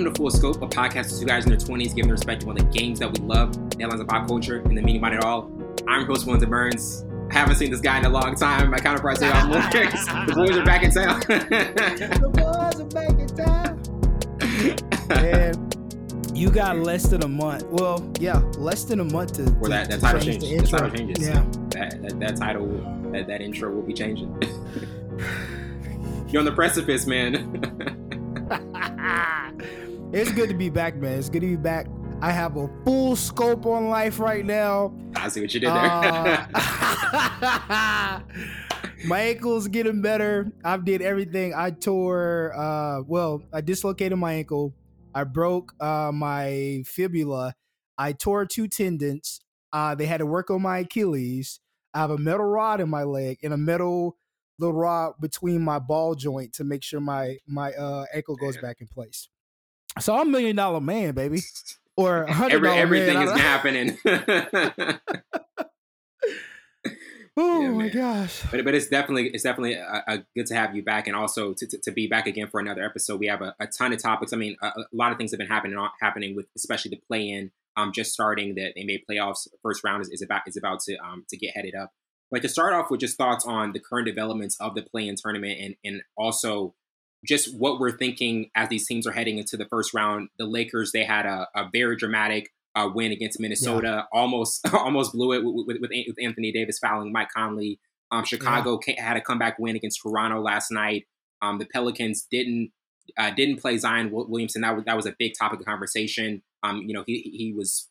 Welcome to Full Scope, a podcast with two guys in their 20s giving respect to one of the games that we love, the headlines of pop culture, and the meaning behind it all. I'm your host, Windsor Burns. I haven't seen this guy in a long time. My counterpart, say I'm The boys are back in town. the boys are back in town. Man, you got less than a month. Well, yeah, less than a month to. Or that, that title changes. The, the, title changes. Yeah. That, that, that title, that, that intro will be changing. You're on the precipice, man. it's good to be back, man. It's good to be back. I have a full scope on life right now. I see what you did there. Uh, my ankle's getting better. I've did everything. I tore uh well, I dislocated my ankle. I broke uh my fibula. I tore two tendons. Uh they had to work on my Achilles. I have a metal rod in my leg and a metal the rod between my ball joint to make sure my my uh, ankle goes back in place. So I'm a million dollar man, baby, or hundred Every, everything man. is happening. oh yeah, my gosh! But but it's definitely it's definitely a, a good to have you back, and also to, to, to, be back again for another episode. We have a, a ton of topics. I mean, a, a, lot of things have been happening happening with especially the play in. Um, just starting that the NBA playoffs. First round is, is about is about to um to get headed up. But to start off with just thoughts on the current developments of the play in tournament and, and also just what we're thinking as these teams are heading into the first round. The Lakers, they had a, a very dramatic uh, win against Minnesota, yeah. almost almost blew it with, with, with, Anthony Davis fouling Mike Conley. Um, Chicago yeah. had a comeback win against Toronto last night. Um, the Pelicans didn't uh, didn't play Zion Williamson. That was that was a big topic of conversation. Um, you know, he he was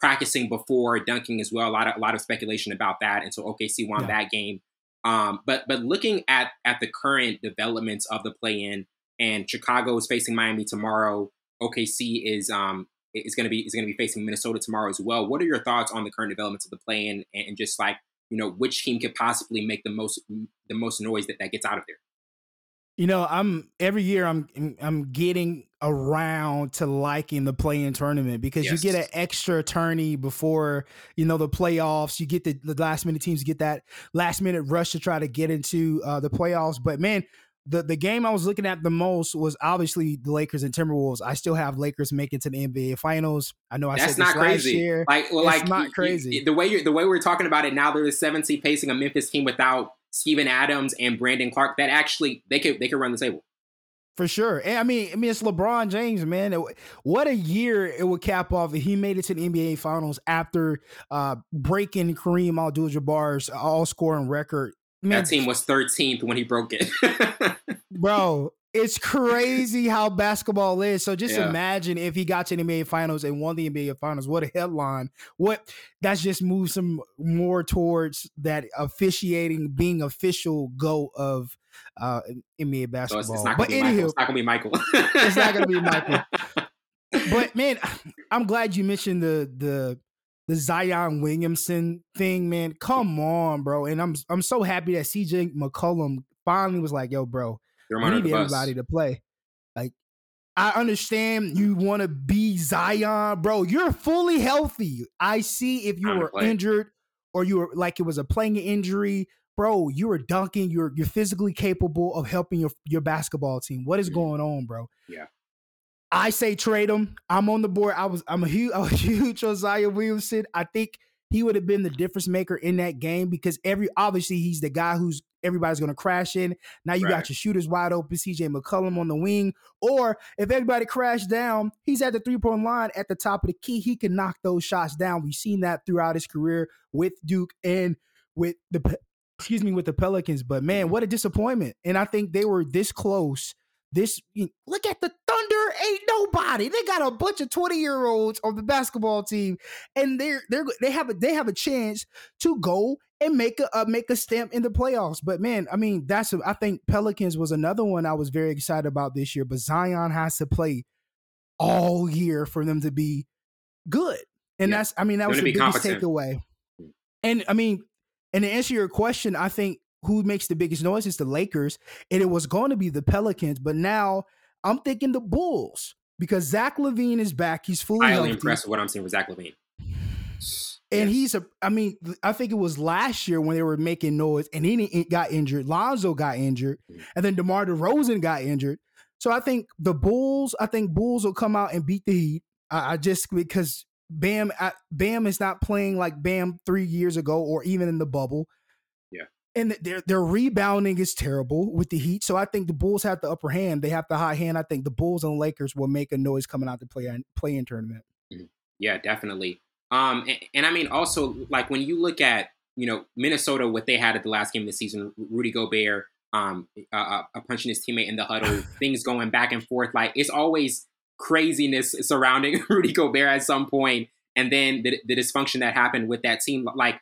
practicing before dunking as well. A lot of a lot of speculation about that, and so OKC won yeah. that game. Um, but but looking at at the current developments of the play in, and Chicago is facing Miami tomorrow. OKC is um is going to be is going to be facing Minnesota tomorrow as well. What are your thoughts on the current developments of the play in, and just like you know which team could possibly make the most the most noise that that gets out of there? You know, I'm every year I'm I'm getting around to liking the play-in tournament because yes. you get an extra attorney before you know the playoffs. You get the, the last minute teams get that last minute rush to try to get into uh, the playoffs. But man, the the game I was looking at the most was obviously the Lakers and Timberwolves. I still have Lakers making to the NBA Finals. I know I That's said not crazy. Year. Like, well, it's like not crazy. You, the way you the way we're talking about it now, they're the seventh seed pacing a Memphis team without Steven Adams and Brandon Clarke. that actually they could they could run the table. For sure. And I mean, I mean, it's LeBron James, man. It, what a year it would cap off if he made it to the NBA Finals after uh, breaking Kareem Abdul-Jabbar's all-scoring record. Man, that team was 13th when he broke it. bro, it's crazy how basketball is. So just yeah. imagine if he got to the NBA Finals and won the NBA Finals. What a headline! What that's just moves him more towards that officiating, being official go of uh NBA basketball. So it's, it's but anywho, it's not gonna be Michael. it's not gonna be Michael. But man, I'm glad you mentioned the the the Zion Williamson thing, man. Come on, bro. And I'm I'm so happy that CJ McCollum finally was like, yo, bro we need everybody to play. Like, I understand you want to be Zion, bro. You're fully healthy. I see if you were injured or you were like it was a playing injury, bro. You were dunking. You're you're physically capable of helping your your basketball team. What is mm-hmm. going on, bro? Yeah. I say trade him. I'm on the board. I was I'm a huge, i a huge Zion Williamson. I think he would have been the difference maker in that game because every obviously he's the guy who's everybody's going to crash in. Now you right. got your shooters wide open, CJ McCollum on the wing. Or if everybody crashed down, he's at the three point line at the top of the key. He can knock those shots down. We've seen that throughout his career with Duke and with the excuse me with the Pelicans. But man, what a disappointment! And I think they were this close this look at the Thunder ain't nobody. They got a bunch of 20 year olds on the basketball team, and they're they're they have a they have a chance to go and make a uh, make a stamp in the playoffs. But man, I mean that's a, I think Pelicans was another one I was very excited about this year. But Zion has to play all year for them to be good, and yeah. that's I mean that was the biggest competent. takeaway. And I mean, and to answer your question, I think who makes the biggest noise is the Lakers, and it was going to be the Pelicans, but now I'm thinking the Bulls because Zach LaVine is back. He's fully highly healthy. impressed with what I'm seeing with Zach LaVine. And yes. he's a, I mean, I think it was last year when they were making noise and he got injured. Lonzo got injured. Mm-hmm. And then DeMar DeRozan got injured. So I think the Bulls, I think Bulls will come out and beat the Heat. I, I just because Bam, I, Bam is not playing like Bam three years ago or even in the bubble. Yeah, and their their rebounding is terrible with the Heat. So I think the Bulls have the upper hand. They have the high hand. I think the Bulls and Lakers will make a noise coming out to play play in tournament. Mm-hmm. Yeah, definitely. Um, and, and I mean also like when you look at you know Minnesota, what they had at the last game of the season, Rudy Gobert um, uh, uh, punching his teammate in the huddle, things going back and forth. Like it's always craziness surrounding Rudy Gobert at some point, and then the, the dysfunction that happened with that team. Like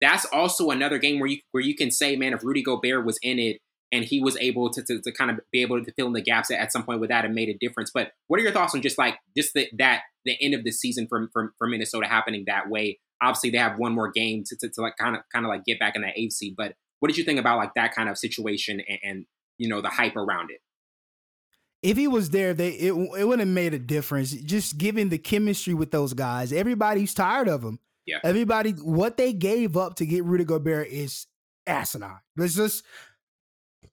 that's also another game where you where you can say, man, if Rudy Gobert was in it and he was able to, to, to kind of be able to fill in the gaps at, at some point with that and made a difference. But what are your thoughts on just like just the, that the end of the season for, for, for Minnesota happening that way? Obviously, they have one more game to, to, to like kind of kind of like get back in that eighth seed, but what did you think about like that kind of situation and, and you know the hype around it? If he was there, they it, it wouldn't have made a difference. Just given the chemistry with those guys, everybody's tired of them. Yeah, everybody, what they gave up to get Rudy Gobert is asinine. Let's just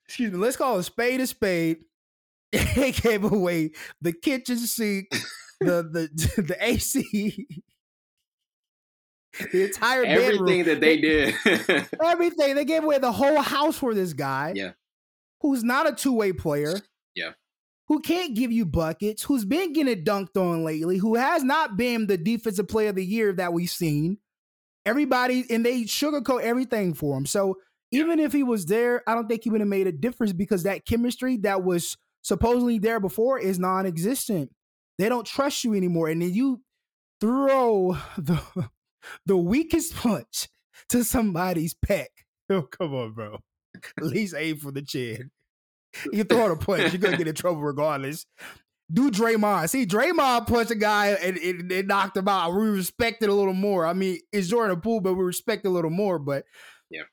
excuse me. Let's call a spade a spade. they gave away the kitchen sink, the the the AC, the entire everything bedroom. that they did, everything they gave away the whole house for this guy. Yeah, who's not a two way player. Yeah, who can't give you buckets, who's been getting dunked on lately, who has not been the defensive player of the year that we've seen. Everybody and they sugarcoat everything for him. So even if he was there, I don't think he would have made a difference because that chemistry that was supposedly there before is non-existent. They don't trust you anymore, and then you throw the the weakest punch to somebody's pec. Oh, come on, bro. At least aim for the chin. You throw a punch, you're gonna get in trouble regardless. Do Draymond. See, Draymond punched a guy and it, knocked him out. We respect it a little more. I mean, it's Jordan Poole, but we respect a little more. But yeah,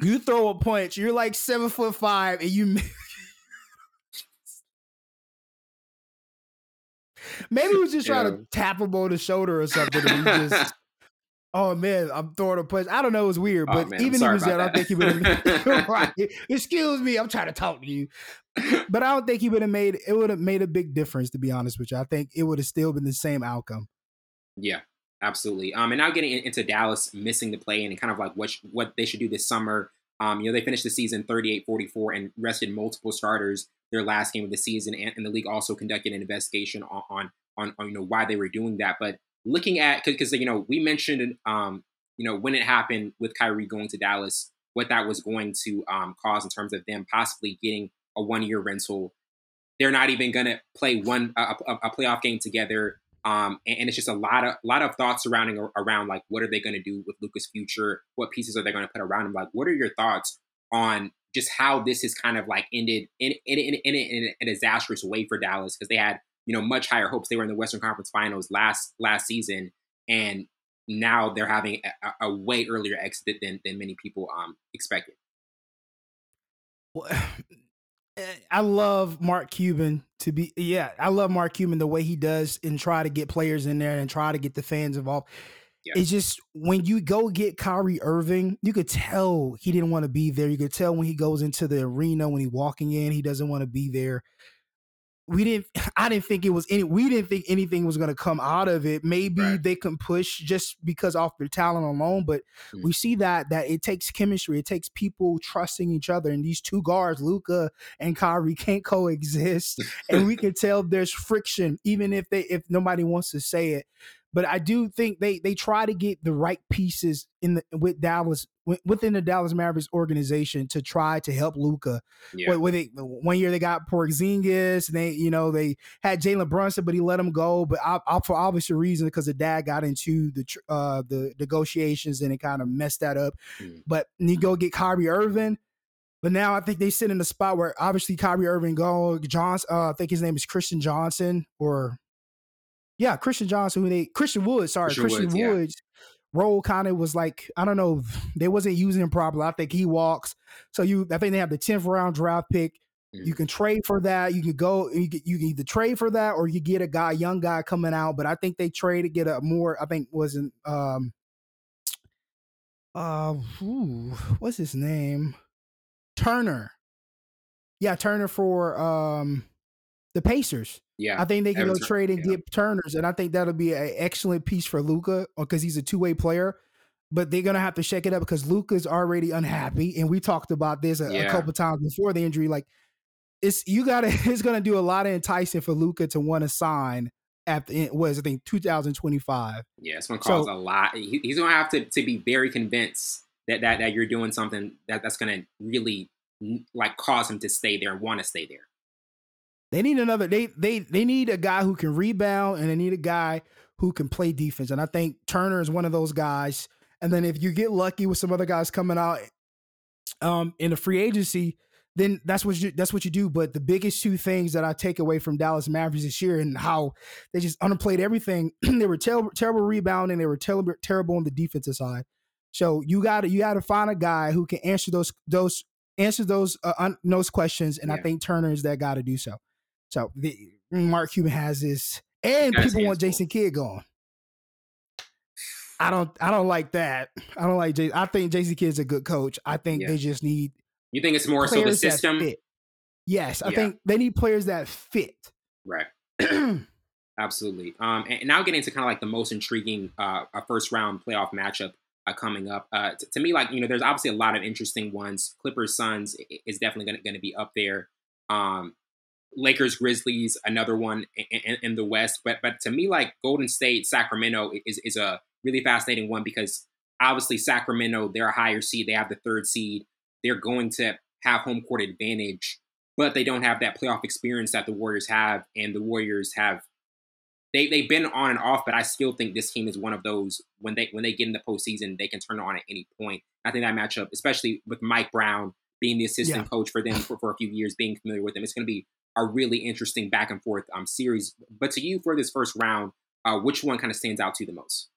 you throw a punch, you're like seven foot five, and you maybe we was just trying yeah. to tap him on the shoulder or something. And we just Oh man, I'm throwing a punch. I don't know, it was weird, oh, but man, even if he was there, I don't think he would have right. Excuse me, I'm trying to talk to you. But I don't think he would have made it would have made a big difference, to be honest with you. I think it would have still been the same outcome. Yeah, absolutely. Um, and now getting into Dallas missing the play and kind of like what what they should do this summer. Um, you know, they finished the season 38-44 and rested multiple starters their last game of the season, and, and the league also conducted an investigation on, on on, on you know why they were doing that. But looking at because you know we mentioned um, you know when it happened with Kyrie going to Dallas, what that was going to um, cause in terms of them possibly getting a one year rental. They're not even going to play one a, a, playoff game together, um, and, and, it's just a lot of a lot of thoughts surrounding around like what are they going to do with Luka's future? What pieces are they going to put around him? Like, what are your thoughts on just how this has kind of like ended in in, in, in, in a disastrous way for Dallas because they had you know much higher hopes. They were in the Western Conference Finals last last season, and now they're having a, a way earlier exit than than many people um expected. Well, eh, I love Mark Cuban to be yeah, I love Mark Cuban the way he does and try to get players in there and try to get the fans involved. Yeah. It's just when you go get Kyrie Irving, you could tell he didn't want to be there. You could tell when he goes into the arena when he's walking in, he doesn't want to be there we didn't i didn't think it was any we didn't think anything was going to come out of it maybe right. they can push just because off their talent alone but mm. we see that that it takes chemistry it takes people trusting each other and these two guards Luka and Kyrie can't coexist and we can tell there's friction even if they if nobody wants to say it but I do think they they try to get the right pieces in the with Dallas within the Dallas Mavericks organization to try to help Luka. Yeah. When they, one year they got Porzingis, and they you know they had Jalen Brunson, but he let him go. But I, I, for obvious reason because the dad got into the uh, the negotiations and it kind of messed that up. Mm. But you go get Kyrie Irving. But now I think they sit in the spot where obviously Kyrie Irving go Johnson. Uh, I think his name is Christian Johnson or yeah, Christian Johnson, who they Christian Woods, sorry, Christian, Christian Woods, Woods. Role kind of was like I don't know, they wasn't using him properly. I think he walks. So you, I think they have the tenth round draft pick. Mm-hmm. You can trade for that. You can go. You can, you can either trade for that or you get a guy, young guy coming out. But I think they trade to get a more. I think wasn't um. Uh, ooh, what's his name? Turner. Yeah, Turner for um the Pacers. Yeah, I think they can go trade and yeah. get Turners, and I think that'll be an excellent piece for Luka because uh, he's a two way player. But they're gonna have to shake it up because Luka's already unhappy, and we talked about this a, a couple times before the injury. Like, it's you got to it's gonna do a lot of enticing for Luca to want to sign at the end, was I think 2025. Yeah, it's going to cause So- a lot. He, he's going to have to, to be very convinced that, that that you're doing something that that's going to really like cause him to stay there want to stay there. They need another. They they they need a guy who can rebound, and they need a guy who can play defense. And I think Turner is one of those guys. And then if you get lucky with some other guys coming out, um, in the free agency, then that's what you that's what you do. But the biggest two things that I take away from Dallas Mavericks this year and how they just underplayed everything. they were terrible, terrible rebounding. They were terrible, terrible on the defensive side. So you got to you got to find a guy who can answer those those answer those uh, un, those questions, and I think Turner is that guy to do so. So the, Mark Cuban has this, and people want. Jason Kidd gone. I don't. I don't like that. I don't like. Jason. I think Jason Kidd's a good coach. I think Yeah. they just need You think it's more so the system? fit. Yes, I Yeah. think they need players that fit. Right. Absolutely. Um, and, and now getting to kind of like the most intriguing uh, a first round playoff matchup uh, coming up. Uh, t- to me, like you know, there's obviously a lot of interesting ones. Clippers Suns is definitely going to be up there. Um, Lakers Grizzlies another one in, in, in the West. But but to me, like Golden State Sacramento is is a really fascinating one because obviously Sacramento they're a higher seed. They have the third seed. They're going to have home court advantage but they don't have that playoff experience that the Warriors have, and the Warriors have. They they've been on and off, but I still think this team is one of those when they when they get in the postseason, they can turn it on at any point. I think that matchup, especially with Mike Brown being the assistant Yeah. coach for them for, for a few years, being familiar with them, it's going to be a really interesting back and forth um series. But to you for this first round, uh, which one kind of stands out to you the most?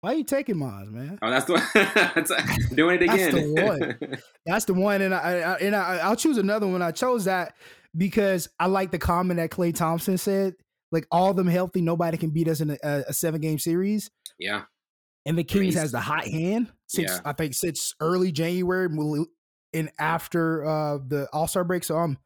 Why are you taking mine, man? Oh, that's the that's, doing it again. That's the That's the one, and I, I and I, I'll choose another one. I chose that because I like the comment that Klay Thompson said. Like all them healthy, nobody can beat us in a, a seven game series. yeah, And the Kings Crazy. has the hot hand since Yeah. I think since early January and after uh, the All Star break. So I'm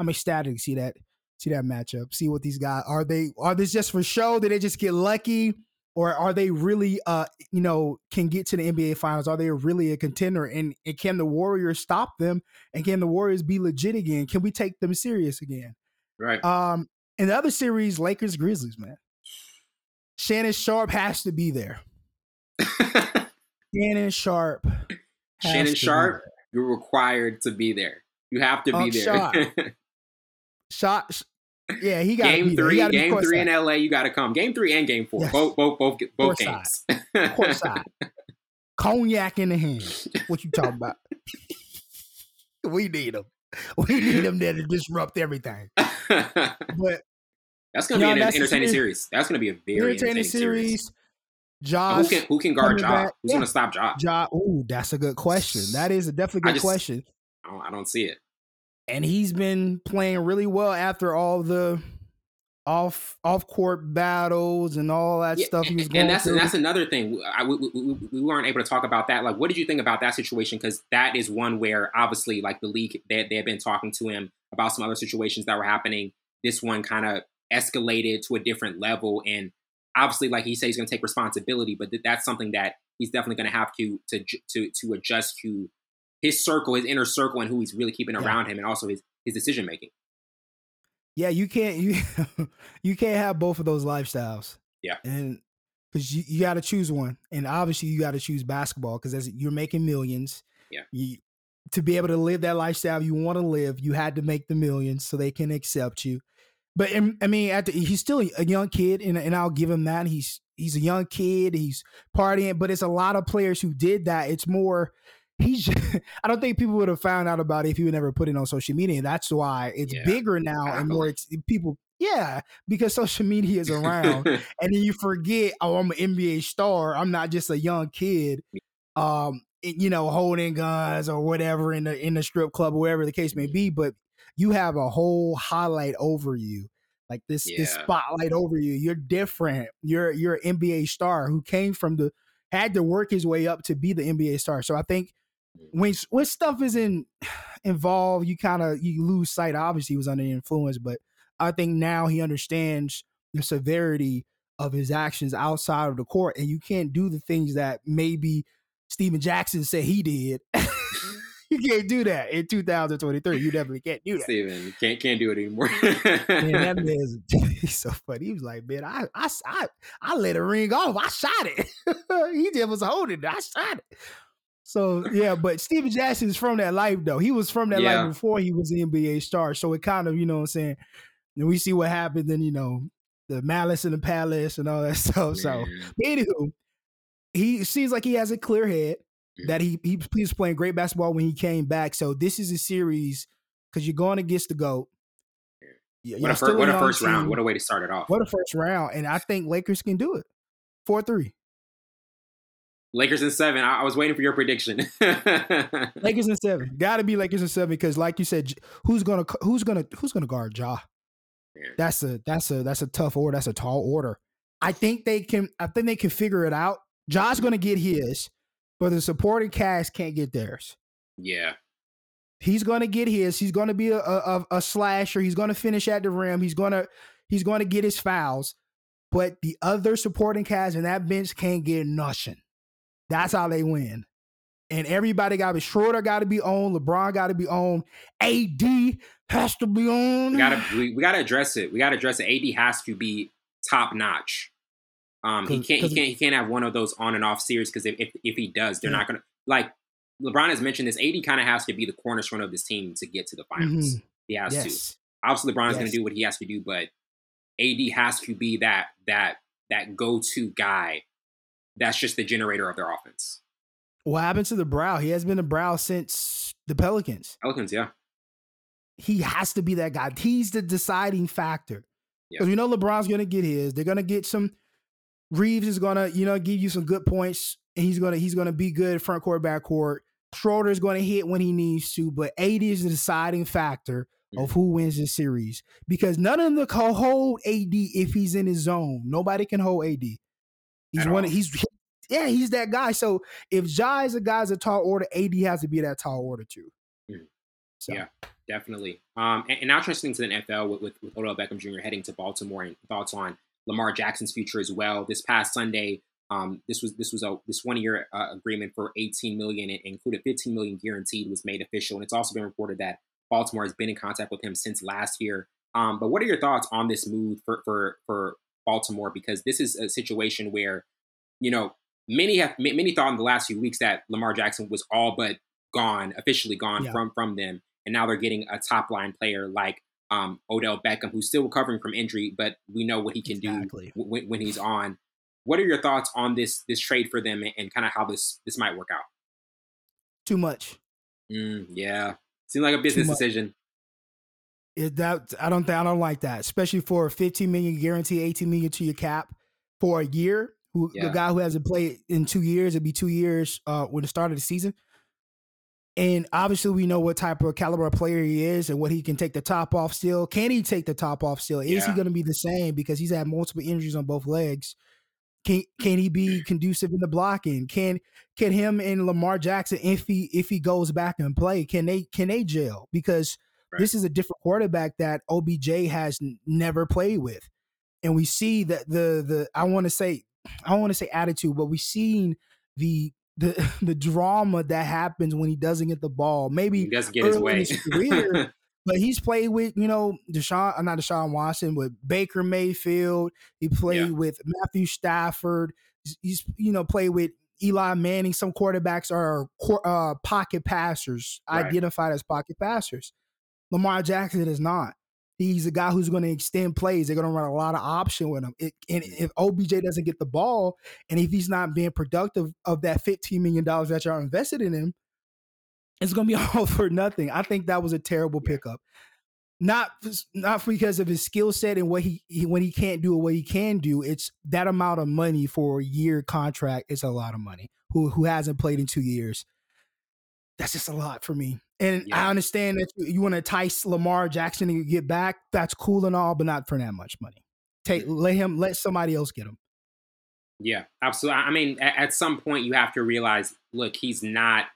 I'm ecstatic to see that see that matchup. See what these guys are. They are this just for show? Did they just get lucky, or are they really uh you know can get to the NBA Finals? Are they really a contender? And, and can the Warriors stop them? And can the Warriors be legit again? Can we take them serious again? right. Um, in the other series, Lakers Grizzlies, man. Shannon Sharpe has to be there. Shannon Sharpe. Shannon Sharpe, you're required to be there. You have to be there. Shot. Yeah, he got game be three, game three in. LA, you got to come. Game three and game four, Yes. both, both, both, both games. courtside. Cognac in the hand. What you talking about? we need him. We need him there to disrupt everything. But that's going to be an entertaining series. That's going to be a very entertaining entertaining series. series. Who can who can guard back. Who's Yeah. going to stop Ja? Ja, ooh, that's a good question. That is a definitely I good just- question. I don't, I don't see it. And he's been playing really well after all the off off court battles and all that Yeah, stuff he was going and that's through. that's another thing. I, we, we, we weren't able to talk about that. Like, what did you think about that situation? Because that is one where obviously, like the league, they, they had been talking to him about some other situations that were happening. This one kind of escalated to a different level, and obviously, like he said, he's going to take responsibility. But th- that's something that he's definitely going to have to to to to adjust to his circle, his inner circle, and who he's really keeping Yeah. around him, and also his his decision making. yeah, you can't you you can't have both of those lifestyles. Yeah. and because you, you got to choose one, and obviously you got to choose basketball because you're making millions. Yeah. you, to be able to live that lifestyle you want to live, you had to make the millions so they can accept you. But I mean, at the, he's still a young kid, and, and I'll give him that. He's he's a young kid. He's partying, but it's a lot of players who did that. It's more. He's. I don't think people would have found out about it if he would never put it on social media. And that's why it's Yeah. bigger now and more ex- people. Yeah, because social media is around, and then you forget. Oh, I'm an NBA star. I'm not just a young kid. Um, you know, holding guns or whatever in the in the strip club, or wherever the case may be. But you have a whole highlight over you, like this this spotlight over you. You're different. You're you're an NBA star who came from the had to work his way up to be the NBA star. So I think when when stuff is in involved, you kind of you lose sight. Obviously, he was under the influence, but I think now he understands the severity of his actions outside of the court, and you can't do the things that maybe Stephen Jackson said he did. you can't do that in 2023. You definitely can't do that. Steven can't can't do it anymore. man, that man's he's so funny. He was like, man, I I I, I let it ring off. I shot it. he just was holding it. I shot it. So yeah, but Stephen Jackson is from that life though. He was from that Yeah. life before he was an NBA star. So it kind of, you know what I'm saying? And we see what happened, then you know, the malice in the palace and all that stuff. So Man. anywho, he seems like he has a clear head. Mhm. That he he he was playing great basketball when he came back. So this is a series because you're going against the goat. Yeah, What a, fir- what a first round. What a way to start it off. What a first round, and I think Lakers can do it. Four three. Lakers in seven. I, I was waiting for your prediction. Lakers in seven. Got to be Lakers in seven because, like you said, who's gonna who's gonna who's gonna guard Ja? Yeah. That's a that's a that's a tough order. That's a tall order. I think they can. I think they can figure it out. Ja's gonna get his, but the supporting cast can't get theirs. yeah. He's gonna get his. He's gonna be a, a a slasher. He's gonna finish at the rim. He's gonna he's gonna get his fouls. But the other supporting cast and that bench can't get nothing. That's how they win. And everybody got to be Schroeder got to be on. LeBron got to be on. AD has to be on. We gotta we, we gotta address it. We gotta address it. AD has to be top notch. Um, he can't he can't he can't have one of those on and off series because if, if if he does, they're Yeah. not gonna like. LeBron has mentioned this. AD kind of has to be the cornerstone of this team to get to the finals. Mhm. He has to. Obviously, LeBron is gonna do what he has to do, but AD has to be that that that go to guy. That's just the generator of their offense. What happened to the brow? He has been a brow since the Pelicans. Pelicans, yeah, he has to be that guy. He's the deciding factor. Yeah. Because we know LeBron's gonna get his. They're gonna get some Reaves is gonna, you know, give you some good points, and he's gonna he's gonna be good front court, back court. Schroeder's gonna hit when he needs to, but AD is the deciding factor of who wins this series. Because none of them can hold AD if he's in his zone. Nobody can hold AD. He's one of he's yeah, he's that guy. So if Ja is a guy's a tall order, AD has to be that tall order too. Mhm. So Yeah. definitely. Um, and, and now transitioning to the NFL with, with, with Odell Beckham Jr. heading to Baltimore and thoughts on Lamar Jackson's future as well. This past Sunday, um, this was this was a this one year uh, agreement for 18 million and included 15 million guaranteed was made official, and it's also been reported that Baltimore has been in contact with him since last year. Um, but what are your thoughts on this move for for for Baltimore? Because this is a situation where you know many have many thought in the last few weeks that Lamar Jackson was all but gone, officially gone Yeah. from from them, and now they're getting a top line player like um, Odell Beckham, who's still recovering from injury, but we know what he can Exactly. do when, when he's on. What are your thoughts on this this trade for them and, and kind of how this this might work out? too much. Mm, yeah, seems like a business decision. It, that I don't think I don't like that, especially for a 15 million guarantee, 18 million to your cap for a year. Who Yeah. the guy who hasn't played in two years? It'd be two years uh, when the start of the season. And obviously, we know what type of caliber of player he is and what he can take the top off still. Can he take the top off still? Is he going to be the same because he's had multiple injuries on both legs? Can can he be conducive in the blocking? Can can him and Lamar Jackson, if he if he goes back and play, can they can they gel? Because Right. this is a different quarterback that OBJ has n- never played with, and we see that the the I want to say I don't want to say attitude, but we've seen the the the drama that happens when he doesn't get the ball. Maybe He doesn't get his way. his career, but he's played with you know Deshaun, uh, not Deshaun Watson, with Baker Mayfield. He played Yeah. with Matthew Stafford. He's, he's you know played with Eli Manning. Some quarterbacks are uh, pocket passers, Right. identified as pocket passers. Lamar Jackson is not. He's a guy who's going to extend plays. They're going to run a lot of option with him. It, and if OBJ doesn't get the ball, and if he's not being productive of that $15 million that y'all invested in him, it's going to be all for nothing. I think that was a terrible pickup. Not not because of his skill set and what he, he when he can't do what he can do. It's that amount of money for a year contract is a lot of money. Who who hasn't played in two years? That's just a lot for me. And Yeah. I understand that you, you want to entice Lamar Jackson and you get back. That's cool and all, but not for that much money. Take let him let somebody else get him. Yeah, absolutely. I mean, at, at some point, you have to realize, look, he's not.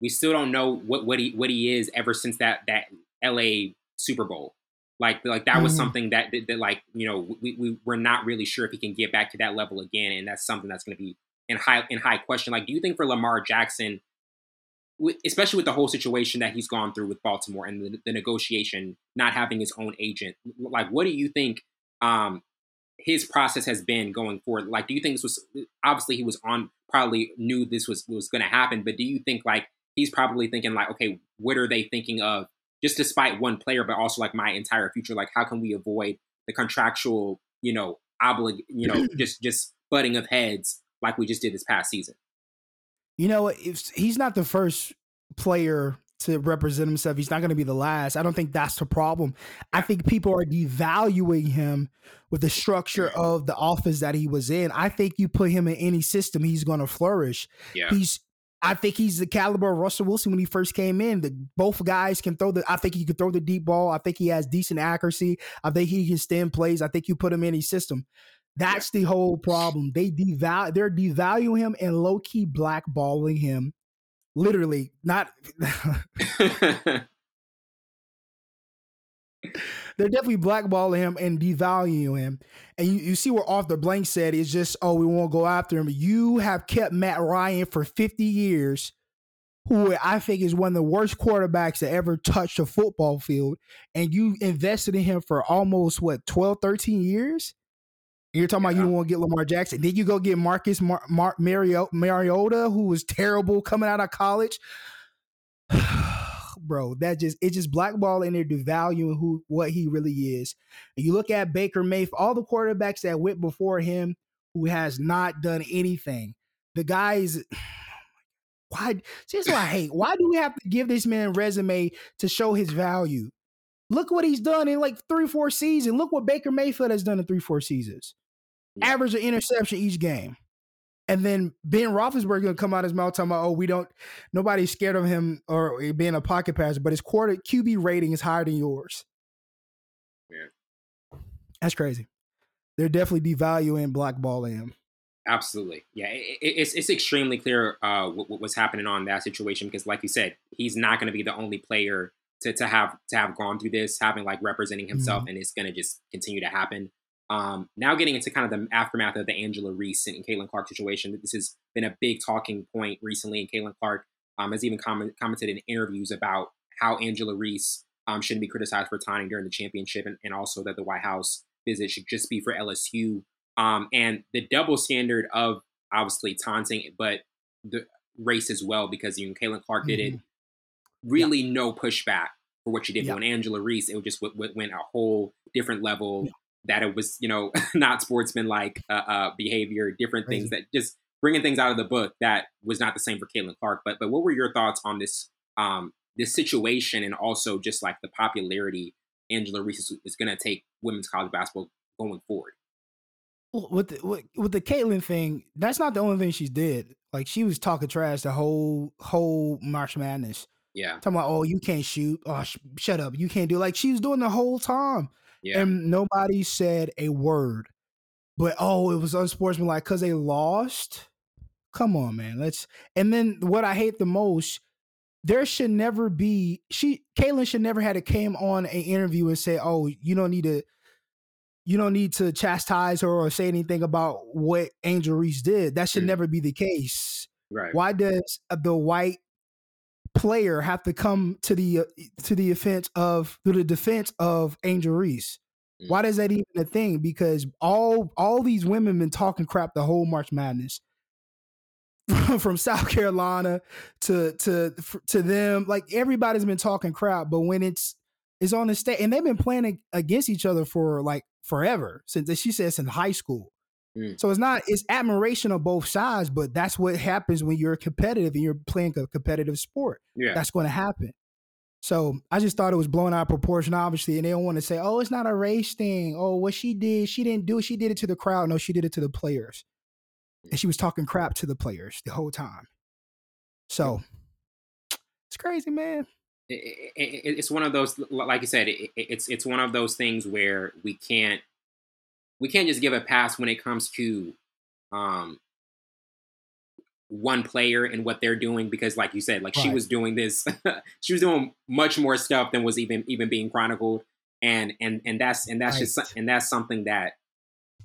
We still don't know what what he what he is ever since that that L.A. Super Bowl. Like like that was Mhm. something that, that that, like you know we, we we're not really sure if he can get back to that level again, and that's something that's going to be in high in high question. Like, do you think for Lamar Jackson, especially with the whole situation that he's gone through with Baltimore and the, the negotiation, not having his own agent, like what do you think? Um, his process has been going forward. Like, do you think this was obviously he was on probably knew this was was going to happen, but do you think like he's probably thinking like, okay, what are they thinking of? Just despite one player, but also like my entire future. Like, how can we avoid the contractual, you know, oblig, you know, just just butting of heads like we just did this past season? You know, if he's not the first player to represent himself, he's not going to be the last. I don't think that's the problem. I think people are devaluing him with the structure of the office that he was in. I think you put him in any system, he's going to flourish. Yeah. He's I think he's the caliber of Russell Wilson when he first came in. The both guys can throw the I think he can throw the deep ball. I think he has decent accuracy. I think he can stand plays. I think you put him in any system. That's the whole problem. They devalue they're devaluing him and low key blackballing him. Literally, not they're definitely blackballing him and devaluing him. And you, you see where the blank said it's just, oh, we won't go after him. You have kept Matt Ryan for 50 years, who I think is one of the worst quarterbacks that ever touched a football field. And you invested in him for almost what, 12, 13 years? And you're talking about you don't want to get Lamar Jackson. Then you go get Marcus Mar- Mar- Mario- Mariota, who was terrible coming out of college. Bro, that just it just blackballing they're devaluing who what he really is. And you look at Baker Mayfield, all the quarterbacks that went before him who has not done anything. The guys why see that's what I hate. Why do we have to give this man a resume to show his value? Look what he's done in like three, four seasons. Look what Baker Mayfield has done in three, four seasons. Yeah. Average an interception each game. And then Ben Roethlisberger gonna come out his mouth talking about, oh, we don't, nobody's scared of him or being a pocket passer, but his quarter QB rating is higher than yours. Yeah. That's crazy. They're definitely devaluing blackballing him. Absolutely, yeah. It, it- it's it's extremely clear uh, what, what was happening on that situation because, like you said, he's not going to be the only player to, to have to have gone through this, having like representing himself, and it's going to just continue to happen. Um, now, getting into kind of the aftermath of the Angela Reese and Caitlin Clark situation, this has been a big talking point recently, and Caitlin Clark um, has even comment, commented in interviews about how Angela Reese um, shouldn't be criticized for taunting during the championship, and, and also that the White House visit should just be for LSU um, and the double standard of obviously taunting, but the race as well, because you know, Caitlin Clark did it. Really, no pushback for what she did. Yeah. But when Angela Reese, it just went, went a whole different level. Yeah. That it was, you know, not sportsmanlike uh, uh, behavior, different things Crazy. that just bringing things out of the book that was not the same for Caitlin Clark. But but what were your thoughts on this um, this situation and also just like the popularity Angela Reese is, is going to take women's college basketball going forward? Well, with the, with, with the Caitlin thing, that's not the only thing she did. Like she was talking trash the whole whole March Madness. Yeah, Talking about, oh, you can't shoot. Oh, sh- shut up. You can't do like she was doing the whole time. Yeah. And nobody said a word. But oh, it was unsportsmanlike because they lost. Come on, man. Let's and then what I hate the most, there should never be she Caitlin should never had to came on an interview and say, Oh, you don't need to you don't need to chastise her or say anything about what Angel Reese did. That should Mm. never be the case. right. Why does the white player have to come to the uh, to the offense of to the defense of Angel Reese? Mm. Why does that even a thing? Because all all these women been talking crap the whole March Madness. From South Carolina to to to them, like everybody's been talking crap, but when it's it's on the state, and they've been playing against each other for like forever since she says in high school. Mm. So it's not it's admiration on both sides, but that's what happens when you're competitive and you're playing a competitive sport. Yeah. That's going to happen. So I just thought it was blown out of proportion, obviously, and they don't want to say, "Oh, it's not a race thing." Oh, what she did, she didn't do it. She did it to the crowd. No, she did it to the players, and she was talking crap to the players the whole time. So it's crazy, man. it, it, it- it's one of those like you said it, it- it's it's one of those things where we can't we can't just give a pass when it comes to um one player and what they're doing because like you said like she was doing this she was doing much more stuff than was even even being chronicled and and and that's and that's right. just and that's something that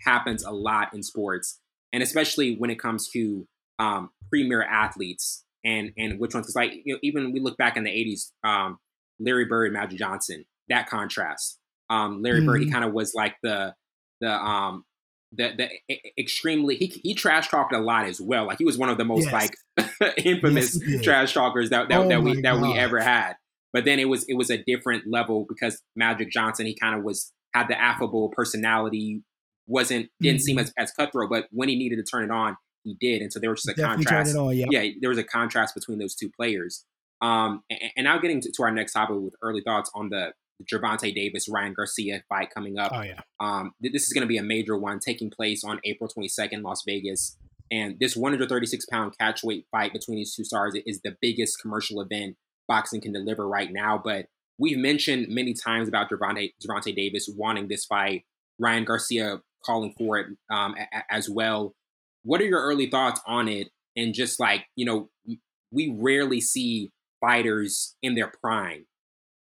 happens a lot in sports, and especially when it comes to um, premier athletes and and which ones. Because like you know, even we look back in the '80s, um, Larry Bird, and Magic Johnson, that contrast. Um, Larry mm-hmm. Bird, he mm-hmm. kind of was like the the um the the extremely he he trash talked a lot as well. Like he was one of the most yes. like infamous yes, trash talkers that that, oh that we that we ever had. But then it was it was a different level because Magic Johnson he kind of was had the affable personality, wasn't didn't mm-hmm. seem as, as cutthroat, but when he needed to turn it on, he did. And so there was just a Definitely contrast. On, yeah. yeah, there was a contrast between those two players. Um, and, and now getting to, to, our next topic with early thoughts on the Gervonta Davis Ryan Garcia fight coming up. Oh yeah. Um, th- this is going to be a major one taking place on April 22nd, Las Vegas. And this 136 pound catchweight fight between these two stars is the biggest commercial event boxing can deliver right now. But we've mentioned many times about Gervonta, Gervonta Davis wanting this fight, Ryan Garcia calling for it um, a- as well. What are your early thoughts on it? And just like, you know, we rarely see fighters in their prime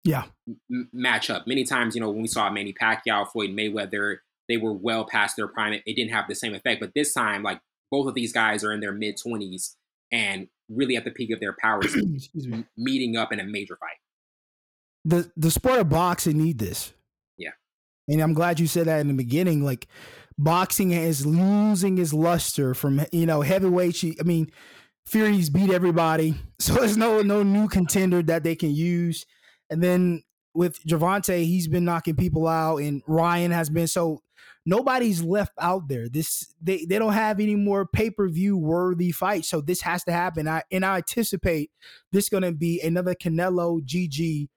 yeah m- match up. Many times, you know, when we saw Manny Pacquiao, Floyd Mayweather, they were well past their prime. It, it didn't have the same effect. But this time, like both of these guys are in their mid twenties and really at the peak of their powers, meeting up in a major fight. The the sport of boxing need this. Yeah, and I'm glad you said that in the beginning. Like boxing is losing its luster from you know heavyweight. I mean, Fury's beat everybody, so there's no no new contender that they can use. And then with Gervonta, he's been knocking people out, and Ryan has been so nobody's left out there. This they, they don't have any more pay per view worthy fights, so this has to happen. I and I anticipate this going to be another Canelo GG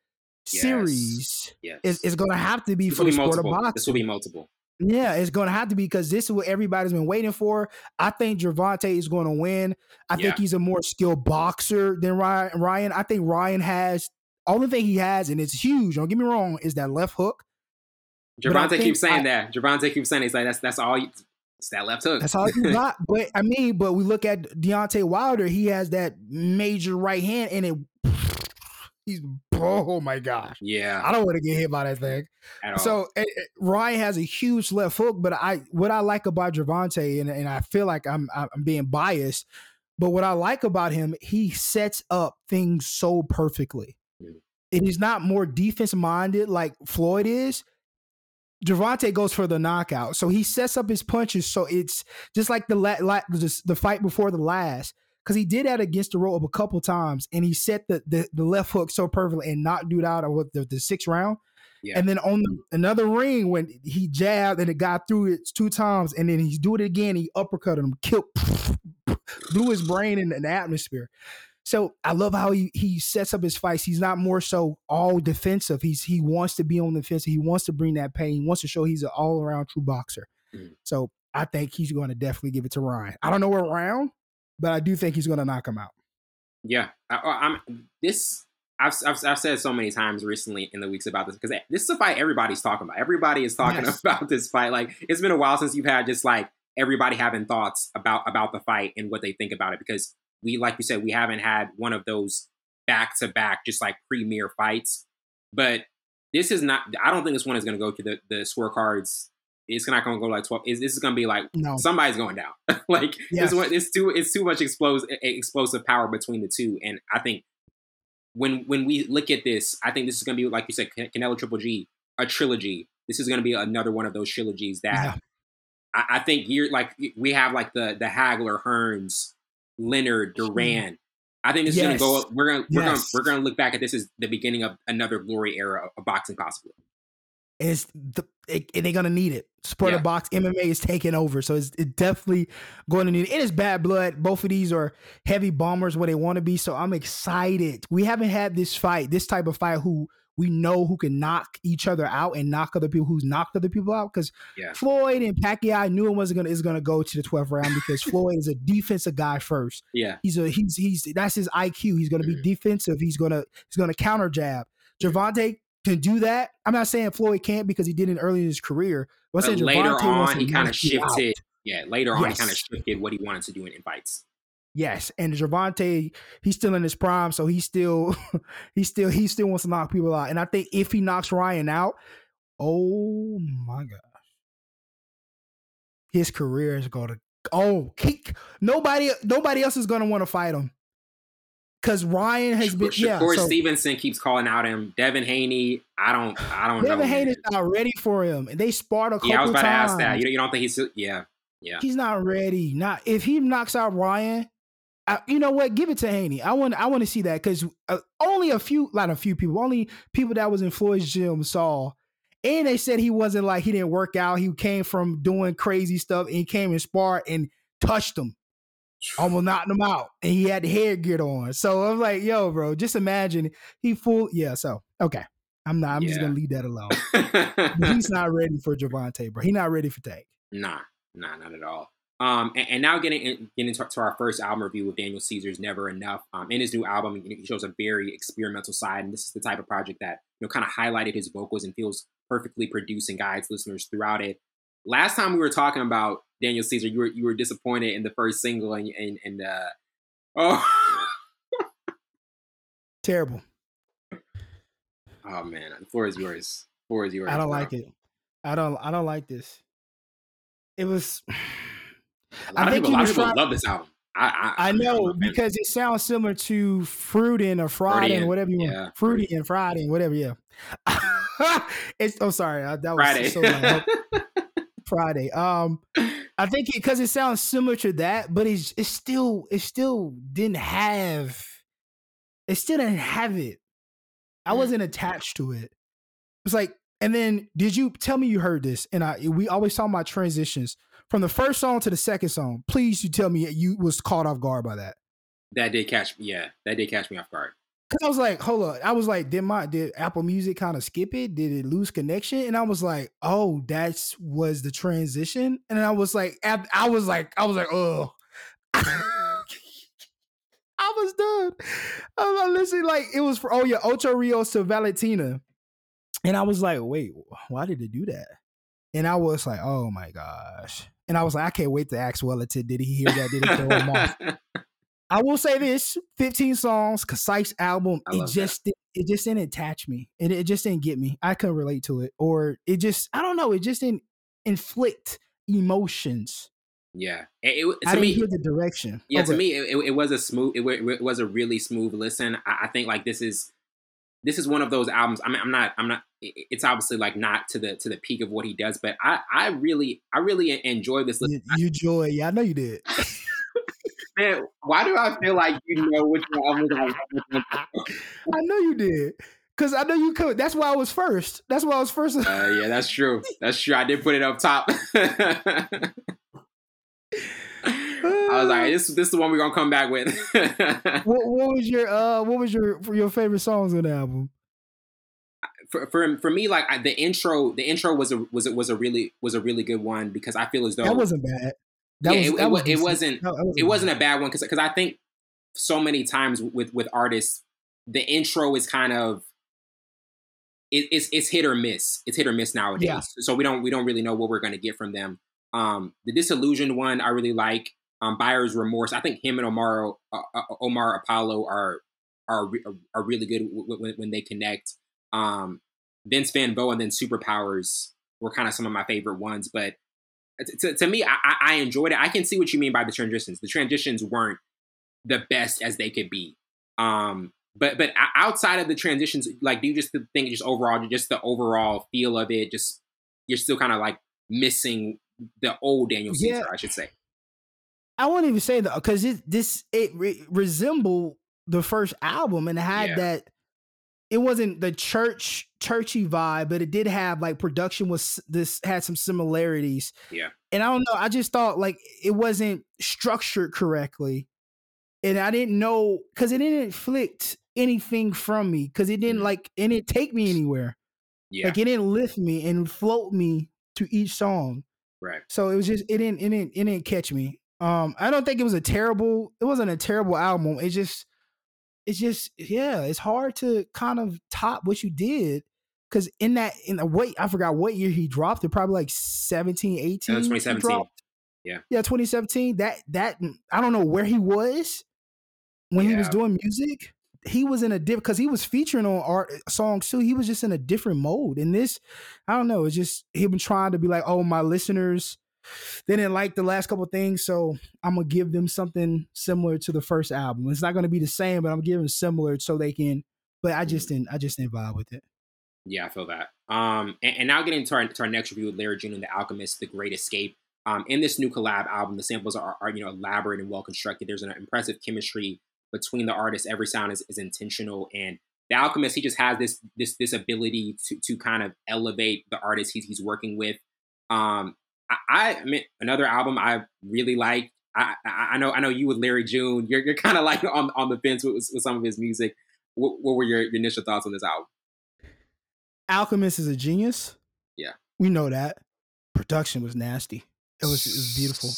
yes. series. Yes, it's, it's going to have to be this for the sport multiple. of boxing. This will be multiple. Yeah, it's going to have to be because this is what everybody's been waiting for. I think Gervonta is going to win. I yeah. think he's a more skilled boxer than Ryan. Ryan. I think Ryan has only thing he has, and it's huge. Don't get me wrong, is that left hook. Gervonta keeps saying I, that. Gervonta keeps saying he's like that's that's all. You, it's that left hook. That's all you got. but I mean, but we look at Deontay Wilder. He has that major right hand, and it. He's oh my gosh. Yeah. I don't want to get hit by that thing. So eh, eh, Ryan has a huge left hook, but I what I like about Gervonta, and, and I feel like I'm I'm being biased, but what I like about him, he sets up things so perfectly and he's not more defense minded like Floyd is. Gervonta goes for the knockout, so he sets up his punches. So it's just like the la-, la- the fight before the last, because he did that against the rope a couple times, and he set the, the, the left hook so perfectly and knocked dude out of the, the sixth round. Yeah. And then on the, another ring, when he jabbed and it got through it two times, and then he's doing it again, he uppercut him, killed, blew his brain in the atmosphere. So I love how he he sets up his fights. He's not more so all defensive. He's he wants to be on the fence. He wants to bring that pain. He wants to show he's an all around true boxer. Mm-hmm. So I think he's going to definitely give it to Ryan. I don't know what round, but I do think he's going to knock him out. Yeah, I, am this. I've, I've, I've said so many times recently in the weeks about this because this is a fight everybody's talking about. Everybody is talking yes. about this fight. Like it's been a while since you've had just like everybody having thoughts about about the fight and what they think about it because we like you said we haven't had one of those back to back just like premier fights but this is not i don't think this one is going to go to the the scorecards it's not going to go like 12 this is going to be like no. somebody's going down like yes. this one it's too it's too much explosive explosive power between the two and i think when when we look at this i think this is going to be like you said canelo triple g a trilogy this is going to be another one of those trilogies that yeah. I, I, think you're like we have like the the hagler hearns Leonard, Duran. I think this yes. is going to go. up. We're gonna We're yes. going. We're going to look back at this as the beginning of another glory era of boxing, possibly. It's the it, they're gonna need it. Sport yeah. of box MMA is taking over, so it's it definitely going to need it. It is bad blood. Both of these are heavy bombers where they want to be. So I'm excited. We haven't had this fight, this type of fight. Who we know who can knock each other out and knock other people who's knocked other people out. Because yeah. Floyd and Pacquiao I knew it wasn't gonna is gonna go to the 12th round because Floyd is a defensive guy first. Yeah. He's a he's he's that's his IQ. He's gonna be mm-hmm. defensive. He's gonna he's gonna counter jab. Gervonta can do that. I'm not saying Floyd can't because he did it early in his career. But, but later on, he kind of shifted. Yeah, later on, yes. he kind of shifted what he wanted to do in, in fights. Yes, and Gervonta, he's still in his prime, so he still, he still, he still wants to knock people out. And I think if he knocks Ryan out, Oh my gosh. His career is gonna oh he, nobody nobody else is gonna want to fight him. Cause Ryan has been Shakur yeah. So Stevenson keeps calling out him. Devin Haney, I don't, I don't Devin know. Haney's not ready for him. And they sparred a couple Yeah, I was about times. to ask that. You, you don't think he's? Yeah, yeah. He's not ready. Not if he knocks out Ryan. I, you know what? Give it to Haney. I want. I want to see that because uh, only a few, not a few people, only people that was in Floyd's gym saw, and they said he wasn't like he didn't work out. He came from doing crazy stuff and he came and sparred and touched him, almost knocked him out, and he had the headgear on. So I'm like, yo, bro, just imagine he full. Yeah. So okay, I'm not. I'm just gonna leave that alone. He's not ready for Gervonta, bro. He's not ready for Tank. Nah, nah, not at all. Um, and, and now getting in, getting into to our first album review with Daniel Caesar's Never Enough. Um, in his new album, he shows a very experimental side, and this is the type of project that you know kind of highlighted his vocals and feels perfectly produced and guides listeners throughout it. Last time we were talking about Daniel Caesar, you were you were disappointed in the first single, and and, and uh, oh, Terrible. oh man, the floor is yours. The floor is yours. I don't bro. like it. I don't. I don't like this. It was. A lot I of think people, a he was trying- love this album. I I, I know fan. because it sounds similar to Fruitin' or Friday Freudian, whatever you want. yeah. Fruity and Friday and whatever. Yeah. it's. Oh, sorry. I, that was Friday. so. Friday. Um, I think because it, sounds similar to that, but it's it's still it still didn't have. It still didn't have it. I Mm. wasn't attached to it. It's like, and then did you tell me you heard this? And I we always talk about transitions from the first song to the second song. Please, you tell me you was caught off guard by that. that did catch yeah, that did catch me off guard. Cause I was like, hold on. I was like, did my did Apple Music kind of skip it? Did it lose connection? And I was like, oh, that's was the transition. And I was like, ab- I was like, I was like, oh. I was done. I was like, listening, like it was for oh yeah, Ocho Rios to Valentina. And I was like, wait, why did it do that? And I was like, oh my gosh. And I was like, I can't wait to ask Wellington, did he hear that? Did it throw him off? I will say this: fifteen songs, concise album. It just di- it just didn't attach me. It it just didn't get me. I couldn't relate to it, or it just I don't know. It just didn't inflict emotions. yeah, it, it, I to me, hear the direction. yeah, Oh, to me, it, it was a smooth. It, it was a really smooth listen. I, I think like this is this is one of those albums. I mean, I'm not, I'm not. It- It's obviously like not to the to the peak of what he does, but I I really I really enjoy this. you, you joy. Yeah, I know you did. Man, why do I feel like you know which albums I I know you did. Cause I know you could. That's why I was first. That's why I was first. Uh, yeah, that's true. That's true. I did put it up top. I was like, this this is the one we're gonna come back with. what, what was your uh? What was your your favorite songs on the album? For, for for me, like I, the intro, the intro was a was a, was a really was a really good one because I feel as though That wasn't bad. That yeah, was, it, it, was wa- it wasn't That- that it wasn't a bad one because because I think so many times with with artists, the intro is kind of it, it's it's hit or miss. It's hit or miss nowadays. Yeah. So we don't we don't really know what we're going to get from them. Um, the disillusioned one I really like. Um, buyer's remorse. I think him and Omar uh, uh, Omar Apollo are are are really good w- w- when, when they connect. Um, Vince Van Ghost and then Superpowers were kind of some of my favorite ones, but to, to me, I, I- enjoyed it. I can see what you mean by the transitions. The transitions weren't the best as they could be. Um, but but outside of the transitions, like, do you just think just overall, just the overall feel of it, just you're still kind of like missing the old Daniel Caesar, Yeah. I should say. I won't even say that because it this it re- resembled the first album and had Yeah. that. It wasn't the church churchy vibe, but it did have like production was this had some similarities. Yeah. and I don't know. I just thought like it wasn't structured correctly, and I didn't know because it didn't inflict anything from me because it didn't Mhm. like it didn't take me anywhere. Yeah, Like it didn't lift me and float me to each song. right. So it was just it didn't it didn't it didn't catch me. Um, I don't think it was a terrible. It wasn't a terrible album. It just it's just yeah, it's hard to kind of top what you did because in that in the wait I forgot what year he dropped it. Probably like 17, 18. That was 2017. Yeah. yeah, twenty seventeen. That that mm, I don't know where he was when he was doing music. he was in a different because he was featuring on art uh, songs too. He was just in a different mode. And this, I don't know, it's just he been trying to be like, oh, my listeners, they didn't like the last couple things, so I'm gonna give them something similar to the first album. It's not gonna be the same, but I'm giving similar so they can. But I just didn't, I just didn't vibe with it. Yeah, I feel that. Um, and, and now getting to our, to our next review with Larry June and the Alchemist, The Great Escape. Um, in this new collab album, the samples are, are you know elaborate and well constructed. There's an impressive chemistry between the artists. Every sound is, is intentional, and the Alchemist he just has this this this ability to to kind of elevate the artist he's he's working with. Um, I, I mean another album I really like. I, I know I know you with Larry June. You're you're kind of like on on the fence with, with some of his music. What, what were your, your initial thoughts on this album? Alchemist is a genius. Yeah, we know that. Production was nasty. It was it was beautiful.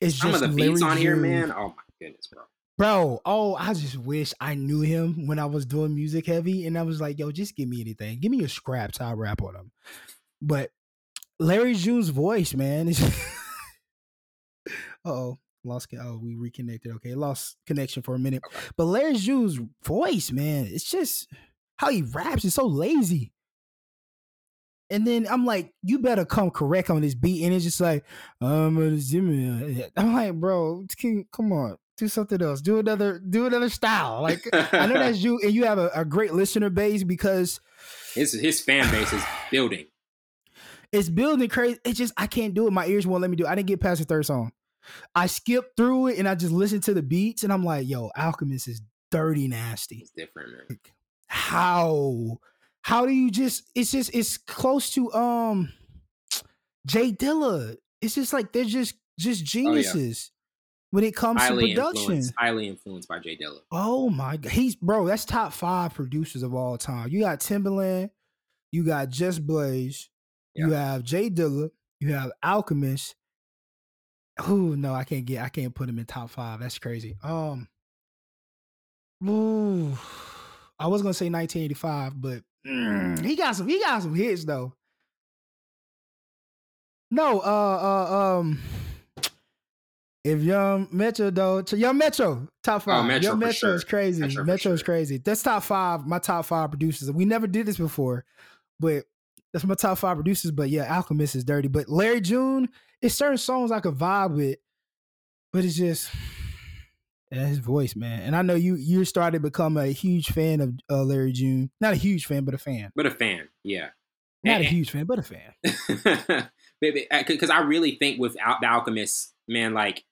It's Some just of the beats Larry on June. here, man. Oh my goodness, bro. Bro, oh, I just wish I knew him when I was doing music heavy, and I was like, "Yo, just give me anything. Give me your scraps. I'll rap on them." But Larry June's voice, man, oh, lost. Oh, we reconnected. Okay, lost connection for a minute. But Larry June's voice, man, it's just how he raps is so lazy. And then I'm like, you better come correct on this beat. And it's just like, um, I'm like, bro, come on, do something else. Do another, do another style. Like I know that's you, and you have a, a great listener base because his his fan base is building. It's building crazy. It's just I can't do it. My ears won't let me do it. I didn't get past the third song. I skipped through it and I just listened to the beats and I'm like, yo, Alchemist is dirty nasty. It's different, man. How? How do you just? It's just it's close to um Jay Dilla. It's just like they're just just geniuses. Oh, yeah. When it comes highly to production, influenced, highly influenced by Jay Dilla. Oh my god, he's bro. That's top five producers of all time. You got Timbaland, you got Just Blaze, yeah. you have Jay Dilla, you have Alchemist. Oh no, I can't get. I can't put him in top five. That's crazy. Um, ooh, I was gonna say 1985, but Mm, he got some. He got some hits though. No, uh, uh, um, if Young Metro though, Young Metro top five. Oh, Metro Young Metro sure. is crazy. Metro, Metro is sure. crazy. That's top five. My top five producers. We never did this before, but that's my top five producers. But yeah, Alchemist is dirty. But Larry June, it's certain songs I could vibe with, but it's just yeah, his voice, man. And I know you you started to become a huge fan of uh, Larry June. Not a huge fan, but a fan. But a fan, yeah. Not and, a huge fan, but a fan. Because I really think without the Alchemist, man, like,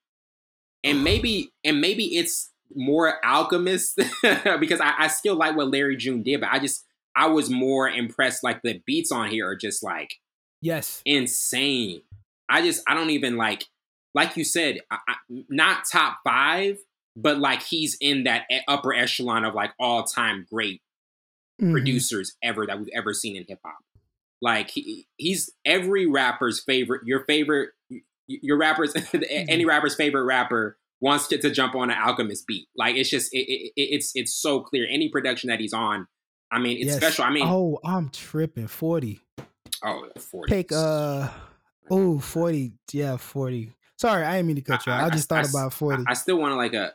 and maybe and maybe it's more Alchemist because I, I still like what Larry June did, but I just I was more impressed. Like the beats on here are just like yes, insane. I just I don't even like like you said, I, I, not top five, but like he's in that upper echelon of like all time great mm-hmm. producers ever that we've ever seen in hip hop. Like he, he's every rapper's favorite, your favorite, your rapper's, mm-hmm. any rapper's favorite rapper wants to, to jump on an Alchemist beat. Like it's just, it, it, it's it's so clear. Any production that he's on, I mean, it's yes. special. I mean, oh, I'm tripping. Forty. Oh, 40. Take uh, oh, 40. Yeah, 40. Sorry, I didn't mean to cut you I, I, I just thought I, about 40. I still want to like a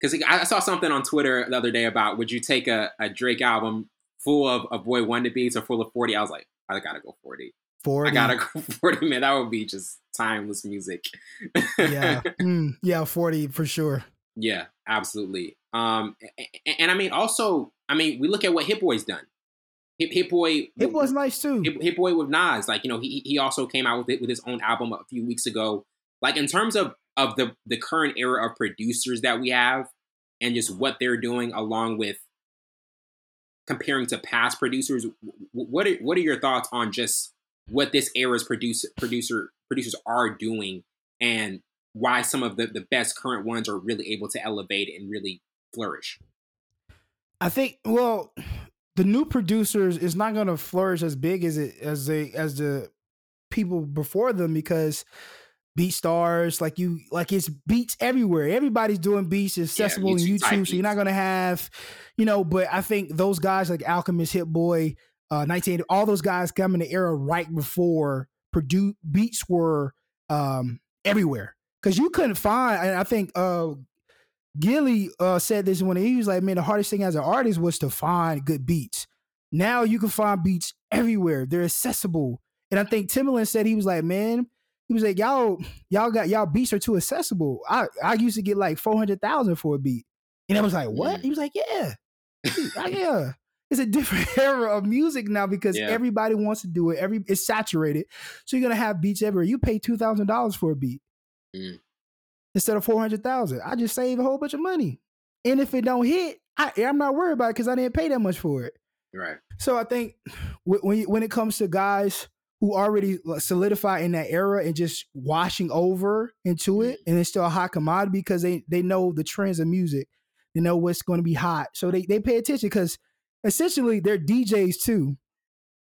because I saw something on Twitter the other day about would you take a, a Drake album full of, a Boi-1da beats or full of 40? I was like, I gotta go 40. 40. I gotta go 40, man. That would be just timeless music. yeah. Mm, yeah, 40 for sure. Yeah, absolutely. Um, and, and, I mean, also, I mean, we look at what Hit Boy's done. Hit, Hit Boy, Hit Boy's nice too. Hit, Hit Boy with Nas, like you know, he he also came out with it with his own album a few weeks ago. Like in terms of of the the current era of producers that we have and just what they're doing along with comparing to past producers what are, what are your thoughts on just what this era's producer producer producers are doing and why some of the, the best current ones are really able to elevate and really flourish. I think well the new producers is not going to flourish as big as it as they as the people before them because beat stars like you like it's beats everywhere. Everybody's doing beats it's accessible yeah, on youtube so you're not gonna have you know but i think those guys like alchemist hit boy uh 19 all those guys come in the era right before Purdue beats were um everywhere. Because you couldn't find and i think uh Gillie uh, said this when he was like, man, the hardest thing as an artist was to find good beats. Now you can find beats everywhere. They're accessible. And I think Timbaland said he was like, man, he was like, y'all, y'all got y'all beats are too accessible. I, I used to get like 400,000 for a beat. And I was like, what? Mm. He was like, yeah. yeah. It's a different era of music now because Yeah. everybody wants to do it. Every it's saturated. So you're gonna have beats everywhere. You pay two thousand dollars for a beat Mm. Instead of four hundred thousand. I just save a whole bunch of money. And if it don't hit, I, I'm not worried about it because I didn't pay that much for it. Right. So I think when when it comes to guys who already solidify in that era and just washing over into it, mm-hmm. and it's still a hot commodity because they they know the trends of music, they know what's going to be hot, so they they pay attention because essentially they're DJs too.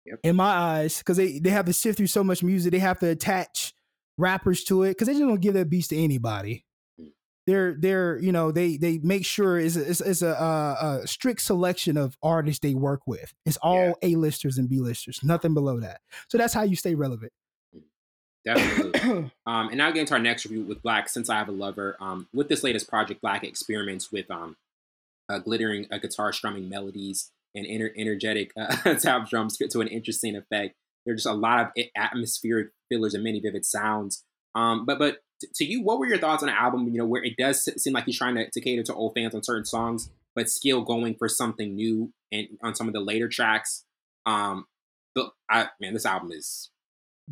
Yep. In my eyes, because they they have to sift through so much music, they have to attach rappers to it because they just don't give that beats to anybody. They're they're you know they they make sure it's a, it's, it's a, a, a strict selection of artists they work with. It's all A listers and B listers, nothing below that. So that's how you stay relevant. Definitely. Um, and now getting to our next review with 6LACK, Since I Have a Lover. Um, with this latest project, 6LACK experiments with um, uh, glittering uh, guitar strumming melodies and ener- energetic uh, tap drums to an interesting effect. There's just a lot of atmospheric fillers and many vivid sounds. Um, but but to you, what were your thoughts on the album? You know, where it does seem like he's trying to, to cater to old fans on certain songs, but still going for something new and on some of the later tracks. Um, but I man, this album is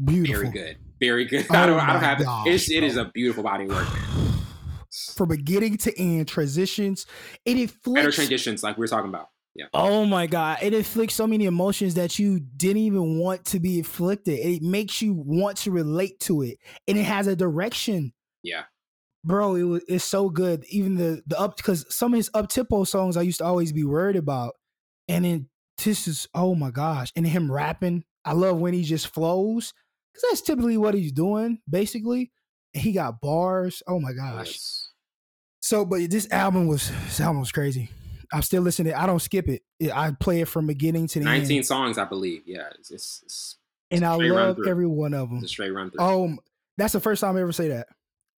Beautiful. very good, very good. Oh I don't, I don't have gosh, it's, it is a beautiful body of work. From beginning to end, transitions, it inflicts. Better transitions, like we are talking about. Yeah, Oh my god! It inflicts so many emotions that you didn't even want to be inflicted. It makes you want to relate to it, and it has a direction. yeah, bro it was it's so good. Even the the up because some of his up tempo songs i used to always be worried about and then this is oh my gosh and him rapping. I love when he just flows because that's typically what he's doing basically. And he got bars. Oh my gosh. So but this album was this album was crazy i'm still listening to it. i don't skip it i play it from beginning to the nineteen end songs, I believe. Yeah, it's it's, it's, and i love every one of them it's straight run through. Um, that's the first time I ever say that.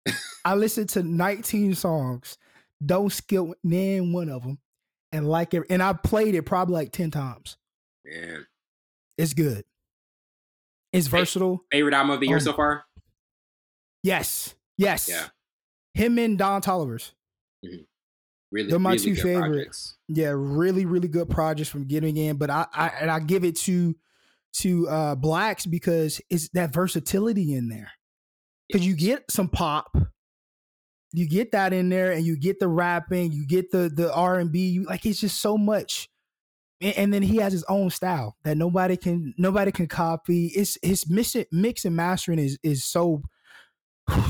I listened to 19 songs, don't skip name one of them, and like it. And I played it probably like 10 times. Man, It's good. It's versatile. favorite album of the year Um, so far? Yes, yes. Yeah, Him and Don Toliver's. Really, They're my really two good favorites. projects. Yeah, really, really good projects from getting in. But I, I and I give it to to uh 6LACK's because it's that versatility in there. Because you get some pop, you get that in there, and you get the rapping, you get the the R and B. Like it's just so much. And, and then he has his own style that nobody can nobody can copy. It's his mix, mix and mastering is is so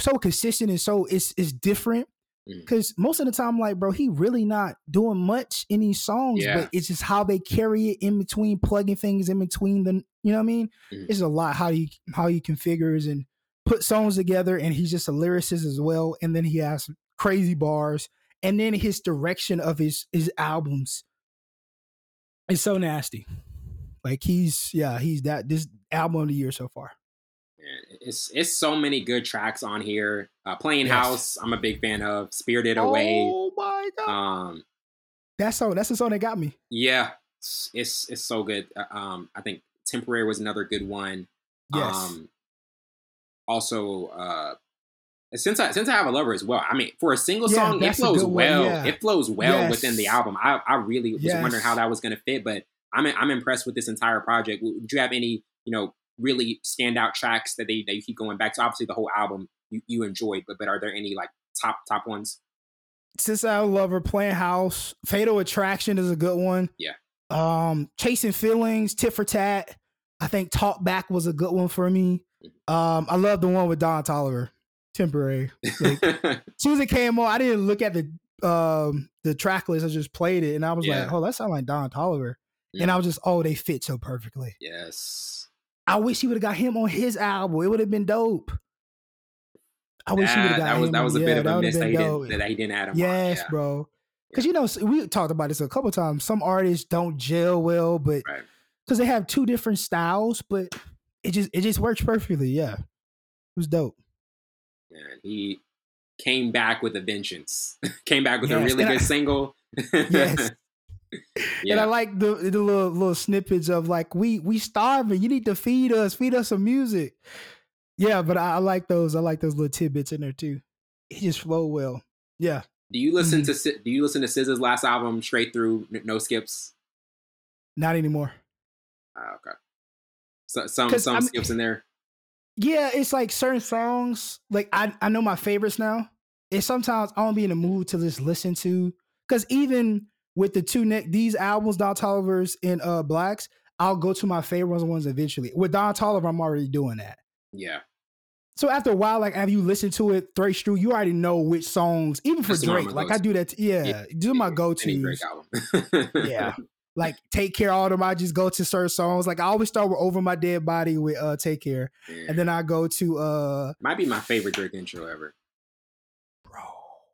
so consistent and so it's it's different. Mhm. Cause most of the time, like, bro, he really not doing much in these songs, Yeah. but it's just how they carry it in between, plugging things in between the, You know what I mean? Mhm. It's a lot how he how he configures and put songs together, and he's just a lyricist as well. And then he has crazy bars, and then his direction of his his albums is so nasty. Like he's yeah, he's that this album of the year so far. It's it's so many good tracks on here. Uh, Playing Yes. House, I'm a big fan of. Spirited Away. Oh my god, Um, that song that's the song that got me. yeah, it's it's, it's so good. Uh, Um, I think Temporary was another good one. Yes, Um, also, uh, since I since I have a lover as well. I mean, for a single Yeah, song, it flows well. yeah. It flows well within the album. I I really was Yes. wondering how that was going to fit, but I'm I'm impressed with this entire project. Would you have any you know really standout tracks that they that you keep going back to? Obviously, the whole album you, you enjoyed, but but are there any like top top ones? Since I love her playing house, Fatal Attraction is a good one. Yeah. Um, Chasing Feelings, Tit for Tat. I think Talk Back was a good one for me. Mm-hmm. Um, I love the one with Don Toliver, Temporary. Like, as soon as it came on, I didn't look at the um the track list. I just played it, and I was Yeah. like, "Oh, that sounds like Don Toliver." Yeah. And I was just, "Oh, they fit so perfectly." yes. I wish he would have got him on his album. It would have been dope. I wish he would have got that was him that on- was a yeah, bit of a miss that he, didn't, that he didn't add him. on. Yes, Yeah. bro. Because you know we talked about this a couple times. Some artists don't gel well, but Right. because they have two different styles, but it just it just works perfectly. Yeah, it was dope. And he came back with a vengeance. came back with Yes, a really and I- good single. Yes. yeah. And I like the the little little snippets of like we we starving. You need to feed us, feed us some music. Yeah, but I, I like those. I like those little tidbits in there too. It just flow well. Yeah. do you listen Mhm. to Do you listen to SZA's last album straight through, no skips? Not anymore. Ah, okay. So, some some I'm- skips in there. Yeah, it's like certain songs. Like I I know my favorites now. And sometimes I don't be in the mood to just listen to because even with the two neck these albums, Don Toliver's and uh 6LACK's, I'll go to my favorite ones eventually. With Don Tolliver, I'm already doing that. Yeah. So after a while, like have you listened to it three through, you already know which songs, even for That's Drake. Like I do that. Yeah, Yeah. do my go to. Yeah, like Take Care, all of them. I just go to certain songs. Like I always start with Over My Dead Body with uh Take Care, Yeah. and then I go to uh Might be my favorite Drake intro ever. bro.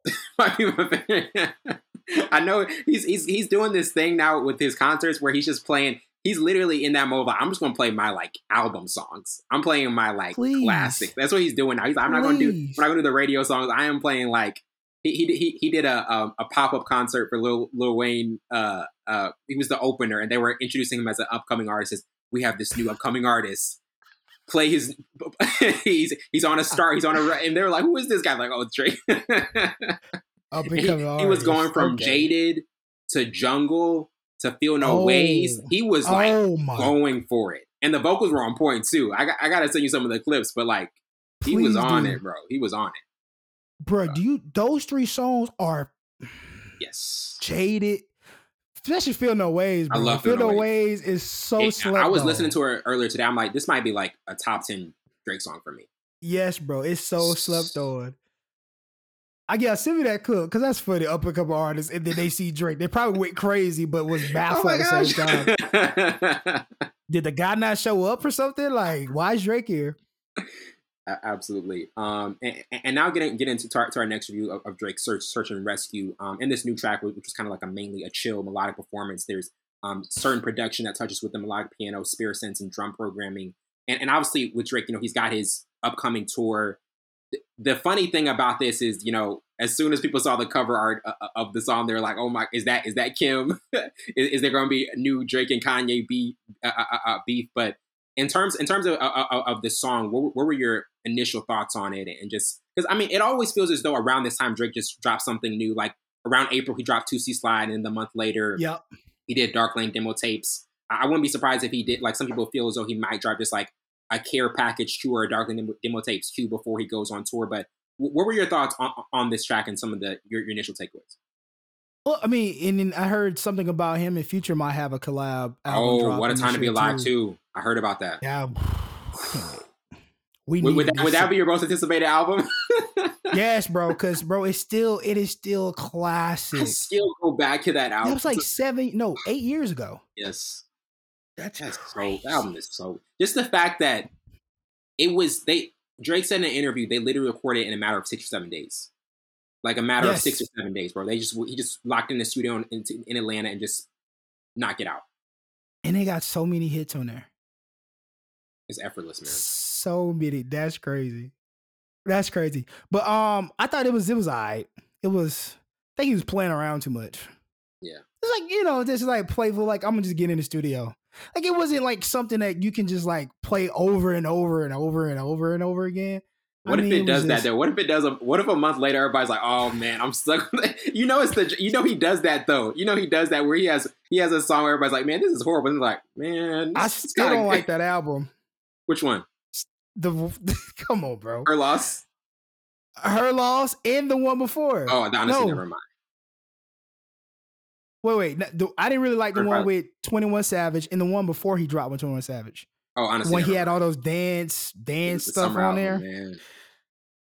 Might be my favorite. I know he's he's he's doing this thing now with his concerts where he's just playing. He's literally in that mode. Like, I'm just gonna play my like album songs. I'm playing my like Please. classic. That's what he's doing now. He's like, I'm not gonna do. I'm not gonna do the radio songs. I am playing like he he he, did a a, a pop up concert for Lil Lil Wayne. Uh uh, he was the opener, and they were introducing him as an upcoming artist. Says, We have this new upcoming artist. Play his. he's he's on a star. He's on a. And they were like, "Who is this guy?" like, "Oh, it's Drake." Up and he, he was going from Okay. jaded to jungle to feel no Oh. ways. He was like oh going for it, and the vocals were on point too. I got, I got to send you some of the clips, but like he was on do. it, bro. He was on it. bro, do you those three songs are Yes. jaded? Especially Feel No Ways, I bro. love Feel Feel No No Ways is so It- slept I was on. listening to her earlier today. I'm like, this might be like a top ten Drake song for me. Yes, bro. It's so slept on. I yeah, send me that clip because that's for the up and coming artists, and then they see Drake. They probably went crazy, but was Oh baffled my at the same time. Did the guy not show up or something? Like, why is Drake here? Absolutely. Um, and, and now getting get into to our, to our next review of, of Drake's Search, Search and Rescue. Um, in this new track, which was kind of like a mainly a chill melodic performance. There's um certain production that touches with the melodic piano, spirit sense, and drum programming. And and obviously with Drake, you know, he's got his upcoming tour. The, the funny thing about this is, you know, as soon as people saw the cover art uh, uh, of the song, they're like, "Oh my, is that is that Kim? is, is there going to be a new Drake and Kanye beef? Uh, uh, uh, beef?" But in terms in terms of of, this song, what, what were your initial thoughts on it? And just because I mean, it always feels as though around this time Drake just dropped something new. Like around April, he dropped Toosie Slide, and the month later, Yep. he did Dark Lane demo tapes. I, I wouldn't be surprised if he did. Like some people feel as though he might drop just like a care package two or a Dark Lane demo, demo tapes two before he goes on tour. But wh- what were your thoughts on, on this track and some of the your, your initial takeaways? Well, I mean, and I heard something about him and Future might have a collab. album Oh, what a time to be alive too! I heard about that. Yeah. We Would, need would, that, would that be your most anticipated album? yes, bro? Because bro, it's still it is still classic. I still go back to that album. That was like seven, no, eight years ago. yes, That's That's so album is so just the fact that it was they Drake said in an interview they literally recorded it in a matter of six or seven days, like a matter of six or seven days, bro. They just he just locked in the studio in, in, in Atlanta and just knock it out. and they got so many hits on there. It's effortless, man. So many. That's crazy. That's crazy. But um, I thought it was it was alright. It was. I think he was playing around too much. It's like you know, just like playful. Like I'm gonna just get in the studio. Like it wasn't like something that you can just like play over and over and over and over and over again. I What mean, if it does that just- though? What if it does? A, what if a month later everybody's like, "Oh man, I'm stuck." You know, it's the you know he does that though. You know he does that where he has he has a song where everybody's like, "Man, this is horrible." And like, "Man, I still don't good." like that album. Which one? The come on, bro. Her loss? Her loss and the one before. Oh, honestly, No. never mind. Wait, wait. no, the- I didn't really like the Her one with Twenty One Savage and the one before he dropped with Twenty One Savage. Oh, honestly, when he had all those dance dance stuff on album, there. man.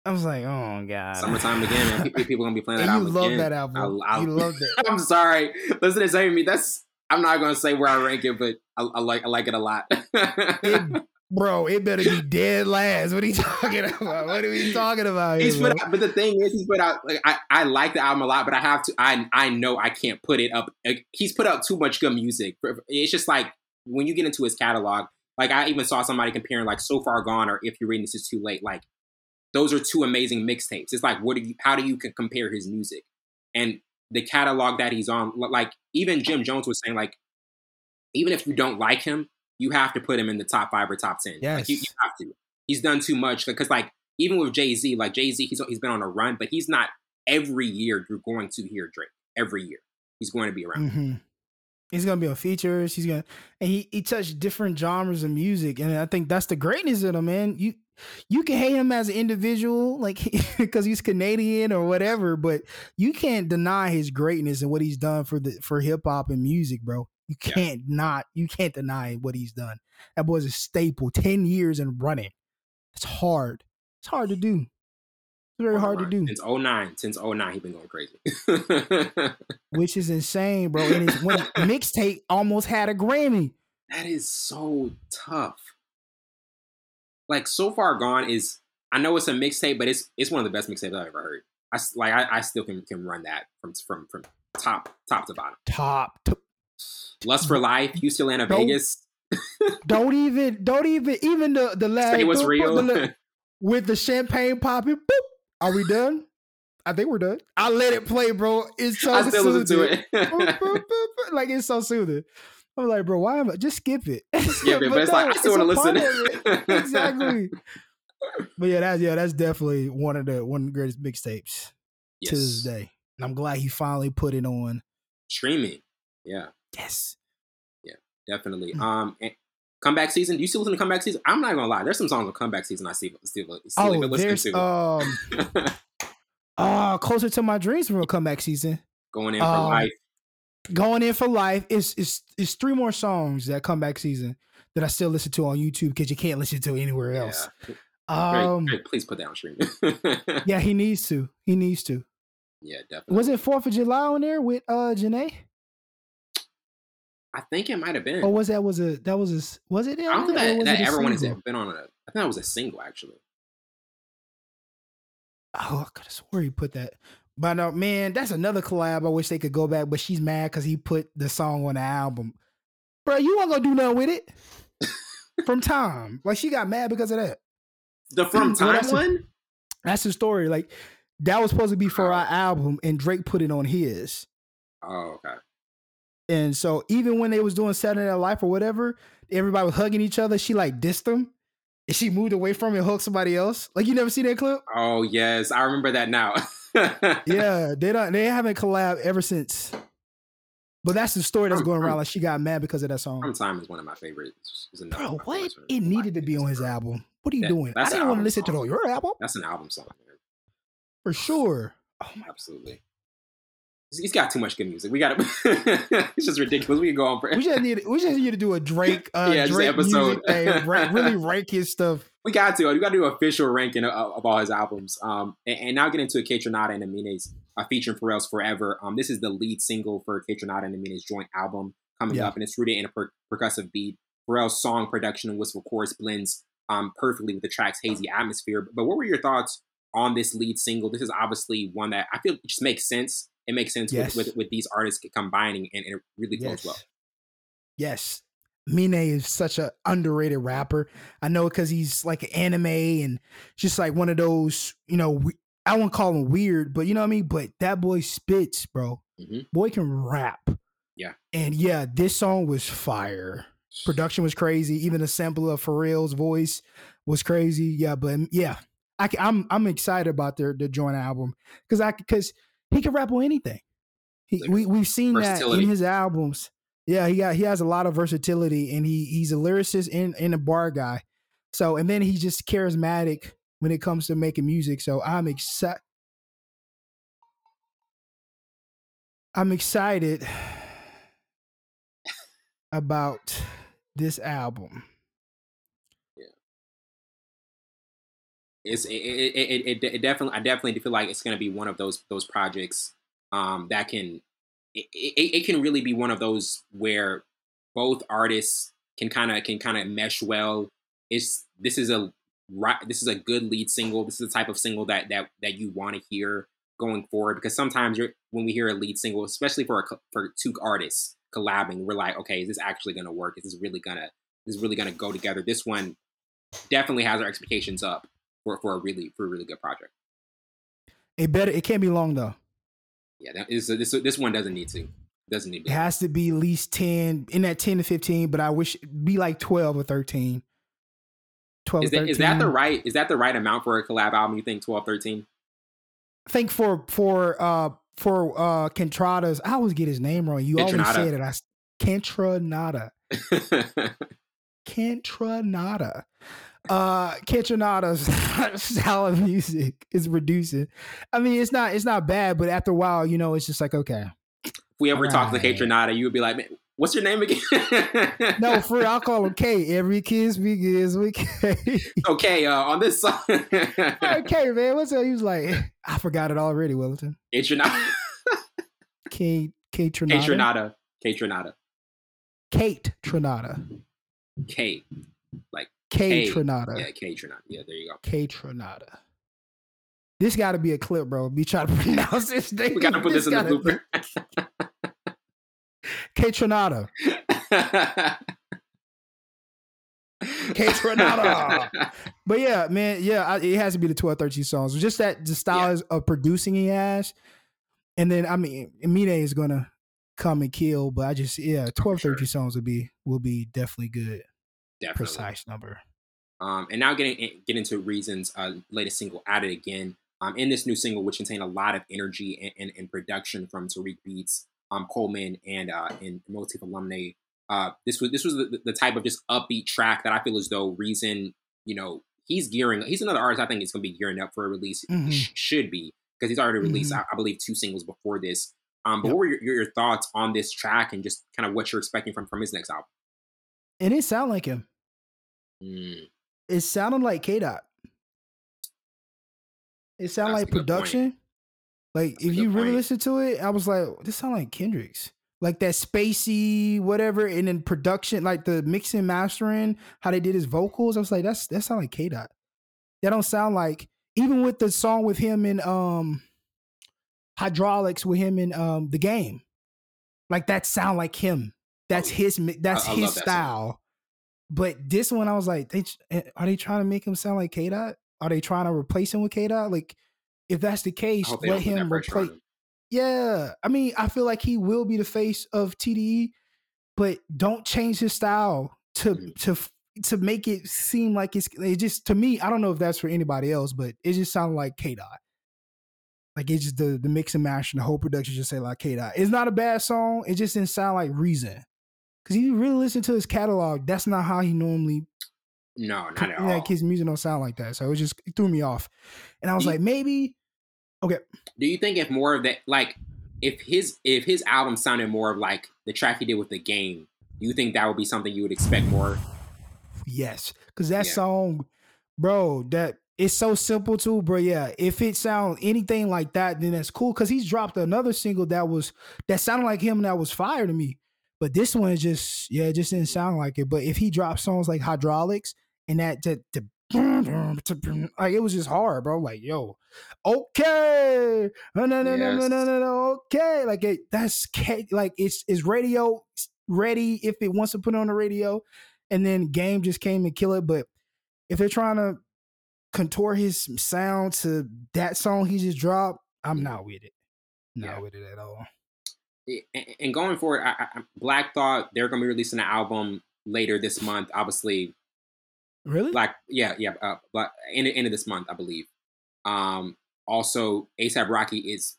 I was like, oh god. Summertime again, man. People, gonna be playing that and you love again. that album. I- I- you loved it. I'm sorry. Listen to say me. That's I'm not gonna say where I rank it, but I, I like I like it a lot. It- bro, it better be dead last. What are you talking about? What are we talking about? he's Here, put out, but the thing is, he's put out. Like, I I like the album a lot, but I have to. I I know I can't put it up. Like, he's put out too much good music. It's just like when you get into his catalog. Like I even saw somebody comparing like "So Far Gone" or "If You're Reading This Is Too Late." Like those are two amazing mixtapes. It's like, what do you? How do you compare his music and the catalog that he's on? Like even Jim Jones was saying, like even if you don't like him, you have to put him in the top five or top ten. Yes, like, you, you have to. He's done too much because like even with Jay Z, like Jay Z, he's he's been on a run, but he's not every year. You're going to hear Drake every year. He's going to be around. Mm-hmm. He's gonna be on features. He's gonna and he he touched different genres of music, and I think that's the greatness of him, man. You you can hate him as an individual, like because he's Canadian or whatever, but you can't deny his greatness and what he's done for the for hip hop and music, bro. You can't yeah. not you can't deny what he's done. That boy's a staple. Ten years and running. It's hard. It's hard to do. It's very hard to do. Since 09. Since 09, he's been going crazy. Which is insane, bro. And his mixtape almost had a Grammy. That is so tough. Like So Far Gone is I know it's a mixtape, but it's it's one of the best mixtapes I've ever heard. I like I, I still can can run that from from from top top to bottom. Top to Lust for Life, Houston, Atlanta, Vegas. don't even don't even even the the last Say what's real. The, with the champagne popping. Boop, are we done? I think we're done. I let it play, bro. It's so I still soothing. listen to it. boop, boop, boop, like it's so soothing. I'm like, bro, why am I just skip it? Yeah, but, but it's no, like I still want to listen. exactly. but yeah, that's yeah, that's definitely one of the one of the greatest mixtapes yes. to this day. And I'm glad he finally put it on streaming. Yeah. Yes. Yeah, definitely. Mm. Um, comeback season. Do you still listen to comeback season? I'm not gonna lie. There's some songs on comeback season I still still, still oh, there's, to. Um, uh, closer to my dreams from a comeback season. Going in for um, life. Going in for life. It's it's it's three more songs that comeback season that I still listen to on YouTube because you can't listen to anywhere else. Yeah. Um, please put that on streaming. yeah, he needs to. He needs to. Yeah, definitely. Was it Fourth of July on there with uh Jhené? I think it might have been. Or was that was a that was a was it? I don't think that, that everyone has been on a. I think that was a single actually. Oh, I could have swore he put that. But uh, man, that's another collab. I wish they could go back, but she's mad because he put the song on the album. Bro, you weren't gonna do nothing with it. from time, like she got mad because of that. The from time well, that's one. A, that's the story. Like that was supposed to be for our album, and Drake put it on his. Oh, okay. And so even when they was doing Saturday Night Live or whatever, everybody was hugging each other. She like dissed them. And she moved away from it and hugged somebody else. Like you never see that clip? Oh yes, I remember that now. yeah, they don't they haven't collab ever since. But that's the story that's going around. Like she got mad because of that song. Time is one of my favorites. Bro, what? It needed to be on his album. What are you doing? I didn't want to listen song. to your album. That's an album song, man. For sure. Oh my Absolutely he's got too much good music. We got to. it's just ridiculous. We can go on for. We just need. We just need to do a Drake. Uh, yeah, Drake episode. Thing, really rank his stuff. We got to. We got to do official ranking of, of, all his albums. Um, and, and now get into Kaytranada and Amine's uh, featuring Pharrell's Forever. Um, this is the lead single for Kaytranada and Amine's joint album coming yeah. up, and it's rooted in a per- percussive beat. Pharrell's song production and whistle chorus blends um perfectly with the track's hazy atmosphere. But what were your thoughts on this lead single? This is obviously one that I feel just makes sense it makes sense yes. with, with, with these artists combining and, and it really goes yes. well. Yes. Mine is such an underrated rapper. I know because he's like an anime and just like one of those, you know, I won't call him weird, but you know what I mean? But that boy spits, bro. Mm-hmm. Boy can rap. Yeah. And yeah, this song was fire. Production was crazy. Even the sample of Pharrell's voice was crazy. Yeah, but yeah, I, am I'm, I'm excited about their the joint album because I because he can rap on anything. He, we we've seen that in his albums. Yeah, he got he has a lot of versatility, and he he's a lyricist and, and a bar guy. So and then he's just charismatic when it comes to making music. So I'm excited. I'm excited about this album. It's it, it, it, it, definitely I definitely feel like it's going to be one of those those projects um, that can it, it, it, can really be one of those where both artists can kind of can kind of mesh well. It's this is a this is a good lead single. This is the type of single that that that you want to hear going forward because sometimes you're when we hear a lead single, especially for a, for two artists collabing, we're like, okay, is this actually going to work? Is this really gonna is this really gonna go together? This one definitely has our expectations up for for a really for a really good project. It better. It can't be long though. Yeah, that is this this one doesn't need to doesn't need. To. It has to be at least ten in that ten to fifteen, but I wish be like twelve or thirteen. 12 is that, is that the right is that the right amount for a collab album? You think 12, 13? I think for for uh for uh Kentrada's, I always get his name wrong. You always say it. I Kentranada. Kentranada. Uh Kentranada's style of music is reducing. I mean, it's not it's not bad, but after a while, you know, it's just like okay. If we ever talk right. to Kentranada, you would be like, man, what's your name again? no, for I'll call him K. Every kiss begins with K. okay, uh, on this song. okay, man. What's up? He was like, I forgot it already, Wellington. Kentranada. K K Trinata. K Trinata. K Trinata. Kate Trinata. K. Like K, K Trinata. Yeah, K Trinata. Yeah, there you go. K Trinata. This got to be a clip, bro. Be trying to pronounce this thing. We got to put this, this in the blooper. K Trinata. K Trinata. but yeah, man, yeah, I, it has to be the 12, 13 songs. Just that the style yeah. of producing he has. And then I mean Mine is gonna come and kill, but I just yeah, 12, sure. 13 songs would be will be definitely good. Definitely. Precise number. Um, and now getting get into Reason's. Uh, latest single, "At It Again." Um, in this new single, which contained a lot of energy and, and, and production from Tariq Beats, um, Coleman, and uh, and Motif alumni. Uh, this was this was the, the type of just upbeat track that I feel as though Reason, you know, he's gearing. He's another artist I think is going to be gearing up for a release. Mm-hmm. Sh- should be because he's already released, mm-hmm. I, I, believe, two singles before this. Um, but yep. what were your, your, thoughts on this track and just kind of what you're expecting from from his next album? It didn't sound like him. Mm. It sounded like K Dot. It sounded like production. Like That's if you really listen to it, I was like, this sound like Kendrick's. Like that spacey whatever, and then production, like the mixing mastering, how they did his vocals. I was like, that's that sound like K Dot. That don't sound like even with the song with him in um hydraulics with him in um the game. Like that sound like him. That's oh, his that's I, I his style. But this one I was like, they eh, are they trying to make him sound like K Dot? Are they trying to replace him with K Dot? Like if that's the case, let him replace Yeah. I mean, I feel like he will be the face of TDE, but don't change his style to mm-hmm. to to make it seem like it's it just to me, I don't know if that's for anybody else, but it just sounded like K Dot. Like it's just the the mix and mash and the whole production just say like K Dot. It's not a bad song. It just didn't sound like Reason. Cause if you really listen to his catalog, that's not how he normally. No, not at all. Like his music don't sound like that, so it just it threw me off. And I was like, maybe. Okay. Do you think if more of that, like, if his if his album sounded more of like the track he did with the game, do you think that would be something you would expect more? Yes, because that yeah. song, bro, that it's so simple too, bro. Yeah, if it sounds anything like that, then that's cool. Cause he's dropped another single that was that sounded like him that was fire to me. But this one is just yeah, it just didn't sound like it. But if he drops songs like Hydraulics and that to, to like it was just hard, bro. Like, yo, okay, no, no, no, no, no, no, no, okay. Like it, that's like it's is radio ready if it wants to put on the radio, and then game just came and kill it. But if they're trying to contour his sound to that song he just dropped, I'm not with it. Not yeah. with it at all. And going forward, I, I, Black Thought they're going to be releasing an album later this month. Obviously, really Black, yeah, yeah, uh, but end, end of this month, I believe. Um, also, ASAP Rocky is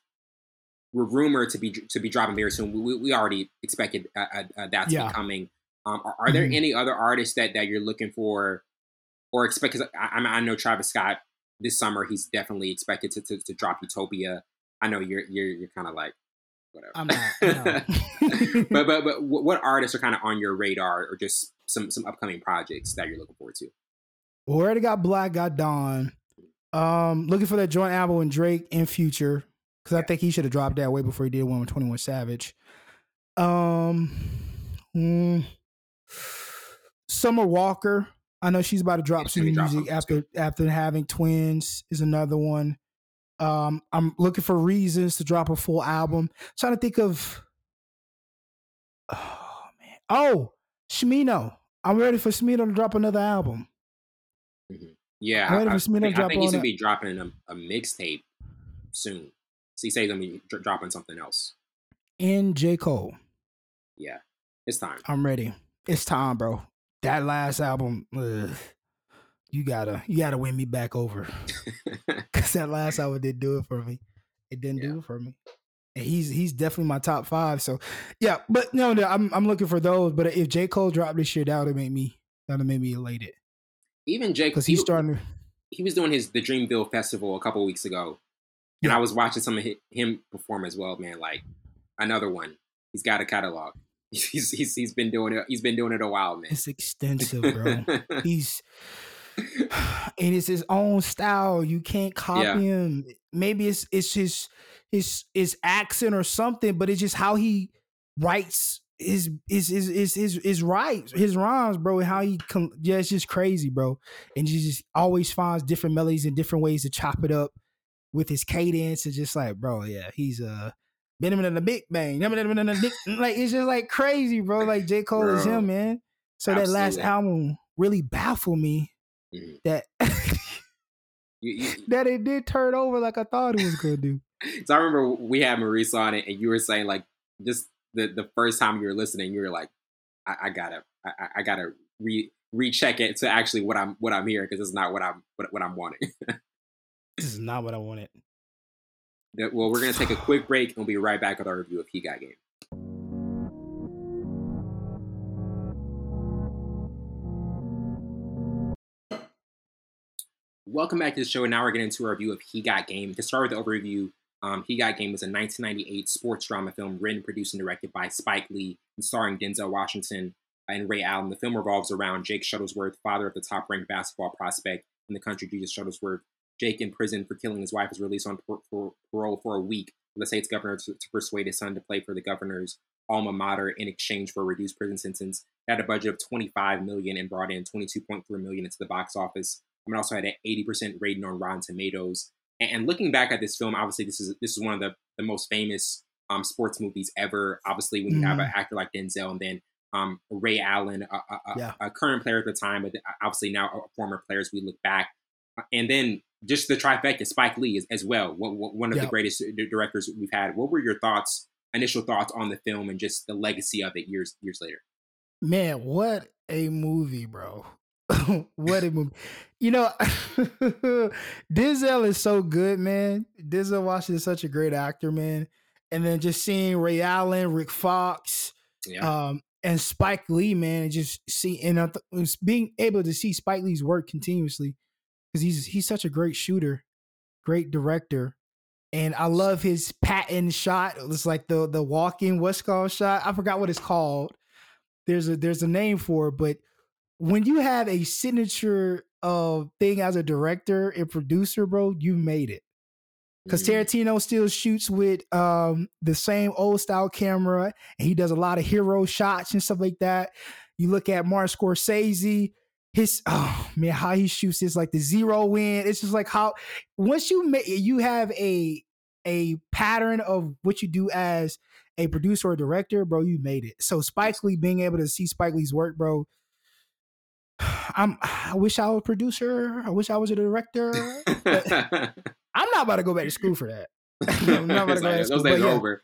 rumored to be to be dropping very soon. We, we already expected uh, uh, uh that to yeah. be coming. Um, are, are, there mm-hmm. any other artists that, that you're looking for or expect? Because I, I know Travis Scott this summer he's definitely expected to, to, to drop Utopia. I know you're you're you're kind of like whatever. I'm not. but but but what artists are kind of on your radar or just some some upcoming projects that you're looking forward to? We already got 6LACK, got Don. Um, looking for that joint album with Drake in Future because yeah. I think he should have dropped that way before he did one with Twenty One Savage. Um, mm, Summer Walker. I know she's about to drop some music after after having twins is another one. Um, I'm looking for reasons to drop a full album. trying to think of oh man. Oh, Smino. I'm ready for Smino to drop another album. Mm-hmm. Yeah, I, I, think, I think he's gonna be dropping a, a mixtape soon. So he says he's gonna be dr- dropping something else. In J Cole. Yeah, it's time. I'm ready. It's time, bro. That last album, ugh, you gotta you gotta win me back over. Cause that last album didn't do it for me. It didn't yeah. do it for me. And he's he's definitely my top five. So yeah, but no, no, I'm I'm looking for those. But if J Cole dropped this shit, that would make me that would make me elated. Even J because he's starting. To, he was doing his the Dreamville Festival a couple weeks ago, and yeah. I was watching some of him perform as well. Man, like another one. He's got a catalog. He's he's he's been doing it. He's been doing it a while, man. It's extensive, bro. he's and it's his own style. You can't copy yeah. him. Maybe it's it's his his his accent or something, but it's just how he writes his his his his his, his rhymes, his rhymes, bro, and how he come. Yeah, it's just crazy, bro. And he just always finds different melodies and different ways to chop it up with his cadence. It's just like, bro, yeah, he's uh Benjamin and the Big Bang. Like it's just like crazy, bro. Like J. Cole bro, is him, man. So absolutely. that last album really baffled me mm-hmm. that you, you, that it did turn over like I thought it was gonna do. So I remember we had Maurice on it, and you were saying like just the the first time you were listening, you were like, I, I gotta, I, I, gotta re recheck it to actually what I'm what I'm hearing because it's not what I'm what, what I'm wanting. this is not what I wanted. Well, we're gonna take a quick break and we'll be right back with our review of He Got Game. Welcome back to the show. And now we're getting into a review of He Got Game. To start with the overview, um, He Got Game was a 1998 sports drama film written, produced, and directed by Spike Lee and starring Denzel Washington and Ray Allen. The film revolves around Jake Shuttlesworth, father of the top ranked basketball prospect in the country, Jesus Shuttlesworth. Jake, in prison for killing his wife, is released on par- par- parole for a week the state's governor to, to, persuade his son to play for the governor's alma mater in exchange for a reduced prison sentence. Had a budget of 25 million and brought in 22.3 million into the box office. I mean, also had an 80% rating on Rotten Tomatoes. And, and, looking back at this film, obviously this is this is one of the, the most famous um, sports movies ever. Obviously, when you mm-hmm. have an actor like Denzel and then um, Ray Allen, a, a, yeah. a, current player at the time, but obviously now a former player as we look back. Uh, and then just the trifecta, Spike Lee as, as well, one of the greatest directors we've had. What were your thoughts, initial thoughts on the film and just the legacy of it years years later? Man, what a movie, bro! what a movie. You know, Denzel is so good, man. Denzel Washington is such a great actor, man. And then just seeing Ray Allen, Rick Fox, yeah. um, and Spike Lee, man, and just see and uh, being able to see Spike Lee's work continuously because he's he's such a great shooter, great director, and I love his patent shot. It's like the the walking what's called shot. I forgot what it's called. There's a there's a name for it, but when you have a signature uh thing as a director and producer, bro, you made it. Because mm-hmm. Tarantino still shoots with um the same old style camera, and he does a lot of hero shots and stuff like that. You look at Martin Scorsese, his oh man, how he shoots is like the zero in. It's just like how once you make you have a a pattern of what you do as a producer or director, bro, you made it. So Spike Lee being able to see Spike Lee's work, bro, I'm I wish I was a producer. I wish I was a director. I'm not about to go back to school for that. I'm not about to go back to school. Those days yeah. over.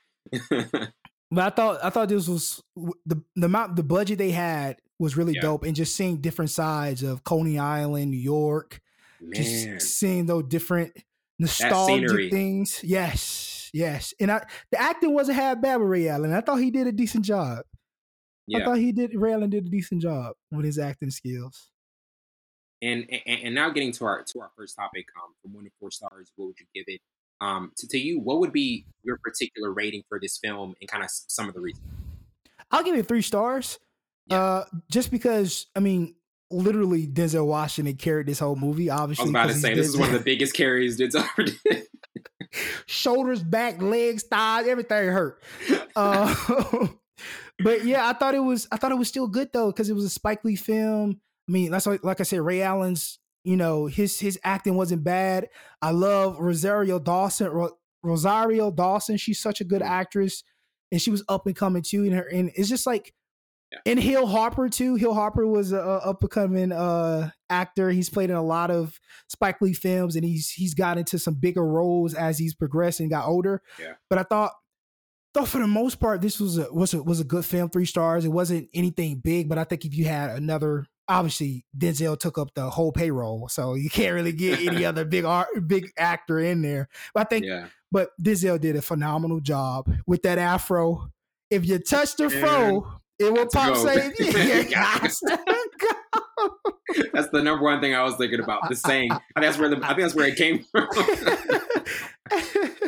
but I thought I thought this was the the amount the budget they had was really yeah. dope, and just seeing different sides of Coney Island, New York, Man. just seeing those different nostalgic things. Yes, yes, and I the acting wasn't half bad with Ray Allen. I thought he did a decent job. Yeah. I thought he did. Ray Allen did a decent job with his acting skills. And, and and now getting to our to our first topic, um, from one to four stars, what would you give it? Um, to, to you, what would be your particular rating for this film, and kind of some of the reasons? I'll give it three stars. Yeah. Uh, just because I mean, literally Denzel Washington carried this whole movie. Obviously, I was about to say this is one of the biggest carries Denzel ever did. Shoulders, back, legs, thighs, everything hurt. Uh, but yeah, I thought it was I thought it was still good though because it was a Spike Lee film. I mean, that's like, like I said, Ray Allen's you know his his acting wasn't bad. I love Rosario Dawson. Ro- Rosario Dawson, she's such a good actress, and she was up and coming too. And her and it's just like And Hill Harper too. Hill Harper was a, a up and coming uh, actor. He's played in a lot of Spike Lee films, and he's he's got into some bigger roles as he's progressed and got older. Yeah. But I thought, thought for the most part, this was a was a, was a good film. Three stars. It wasn't anything big, but I think if you had another, obviously Denzel took up the whole payroll, so you can't really get any other big art big actor in there. But I think, Yeah. but Denzel did a phenomenal job with that afro. If you touch the fro, it will pop say, "You Got got to go." That's the number one thing I was thinking about. The saying. I think that's where the I think that's where it came from.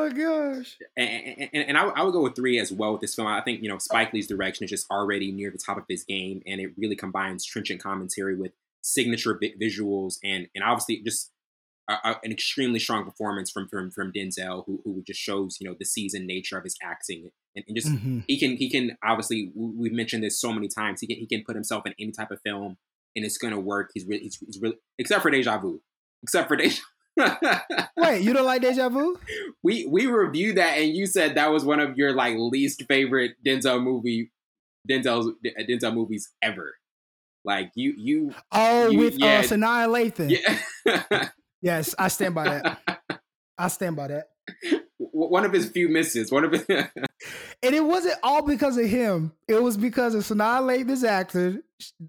oh my gosh. and, and, and I, I would go with three as well with this film. I think you know Spike Lee's direction is just already near the top of his game, and it really combines trenchant commentary with signature vi- visuals, and and obviously just a, a- an extremely strong performance from from from Denzel, who who just shows you know the seasoned nature of his acting, and, and just Mhm. he can he can obviously we- we've mentioned this so many times. He can he can put himself in any type of film, and it's gonna work. He's really he's, he's really except for Deja Vu, except for Deja. Wait, you don't like Deja Vu? we we reviewed that and you said that was one of your like least favorite Denzel movie Denzel Denzel movies ever. Like you you Oh, You- with yeah. uh, Sanaa Lathan. yeah Yes, I stand by that. I stand by that. one of his few misses. One of his And it wasn't all because of him. It was because of Sanaa Lathan's actor.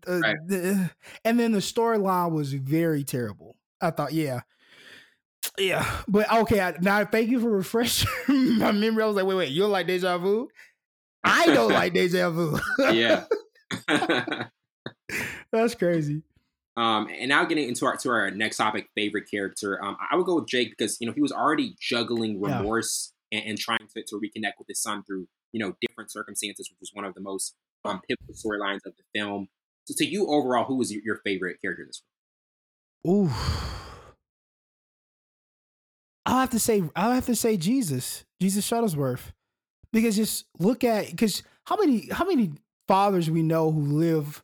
Uh, Right. the- and then the storyline was very terrible. I thought, yeah. Yeah. But okay, I, now thank you for refreshing my memory. I was like, wait, wait, you don't like Deja Vu? I don't like Deja Vu. yeah. That's crazy. Um, and now getting into our to our next topic, favorite character. Um, I would go with Jake because you know he was already juggling Yeah. remorse and, and trying to, to reconnect with his son through you know different circumstances, which was one of the most um, pivotal storylines of the film. So, to you overall, who was your, your favorite character in this Ooh. I'll have to say I'll have to say Jesus. Jesus Shuttlesworth. Because just look at because how many how many fathers we know who live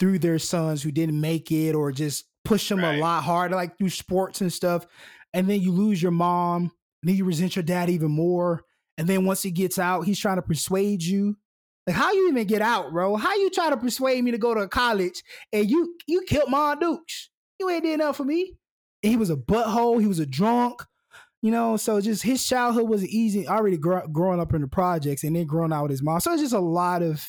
through their sons who didn't make it or just push them Right. a lot harder, like through sports and stuff. And then you lose your mom, and then you resent your dad even more. And then once he gets out, he's trying to persuade you. Like, how you even get out, bro? How you try to persuade me to go to college and you you killed my Dukes? You ain't did enough for me. And he was a butthole. He was a drunk. You know, so just his childhood was easy. Already gr- growing up in the projects and then growing out with his mom. So it's just a lot of.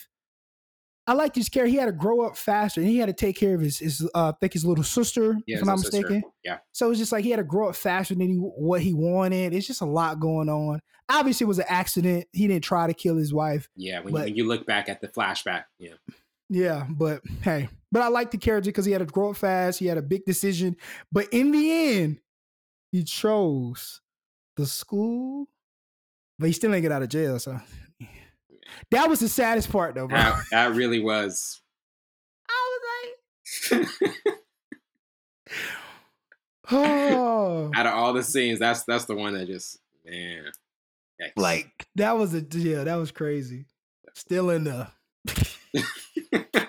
I like this character. He had to grow up faster, and he had to take care of his, his uh, I think his little sister, Yeah, if I'm not little sister. mistaken. Yeah. So it's just like he had to grow up faster than he, what he wanted. It's just a lot going on. Obviously, it was an accident. He didn't try to kill his wife. Yeah, when, But- you, when you look back at the flashback, yeah, Yeah, but hey, but I like the character because he had to grow up fast. He had a big decision, but in the end, he chose the school. But he still ain't get out of jail. So that was the saddest part, though, bro. really was. I was like, oh, Out of all the oh. scenes, that's that's the one that just man. yikes. like that was a yeah, that was crazy. Still in the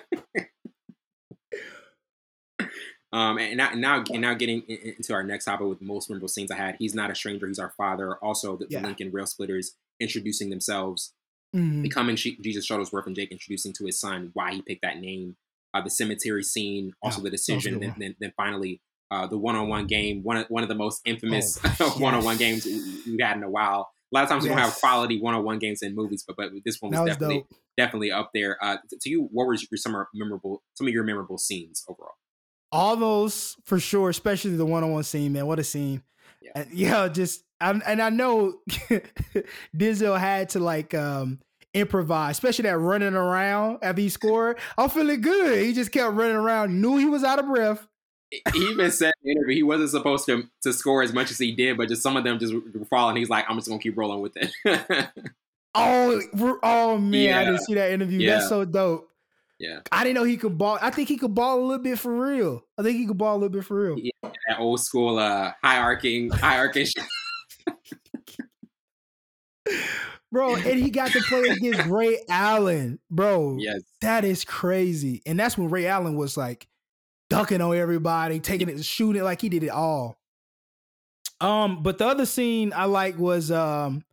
Um, and now, now, and now getting in- in- into our next topic with most memorable scenes I had. He's not a stranger. He's our father. Also, the, the Yeah. Lincoln Rail Splitters introducing themselves, Mhm. becoming Jesus Shuttlesworth and Jake introducing to his son why he picked that name. Uh, the cemetery scene, also the that was a decision, then, then, then finally uh, the one-on-one game. One of, one of the most infamous Oh, one-on-one yes. games we- we've had in a while. A lot of times we don't have quality one-on-one games in movies, but but this one was, was definitely dope. definitely up there. Uh, to, to you, what were your some memorable some of your memorable scenes overall? All those for sure, especially the one-on-one scene, man. What a scene! Yeah. And, yeah, just I, and I know Denzel had to like um improvise, especially that running around after he scored. I'm feeling good. He just kept running around, knew he was out of breath. he even said in the interview he wasn't supposed to to score as much as he did, but just some of them just were falling. He's like, I'm just gonna keep rolling with it. Oh, oh man, I didn't see that interview. Yeah. That's so dope. Yeah, I didn't know he could ball. I think he could ball a little bit for real. I think he could ball a little bit for real. Yeah. that old school uh hierarchy hierarchy. Bro, and he got to play against Ray Allen. Bro, yes, that is crazy. And that's when Ray Allen was like ducking on everybody, taking it, shooting it like he did it all. Um, but the other scene I like was um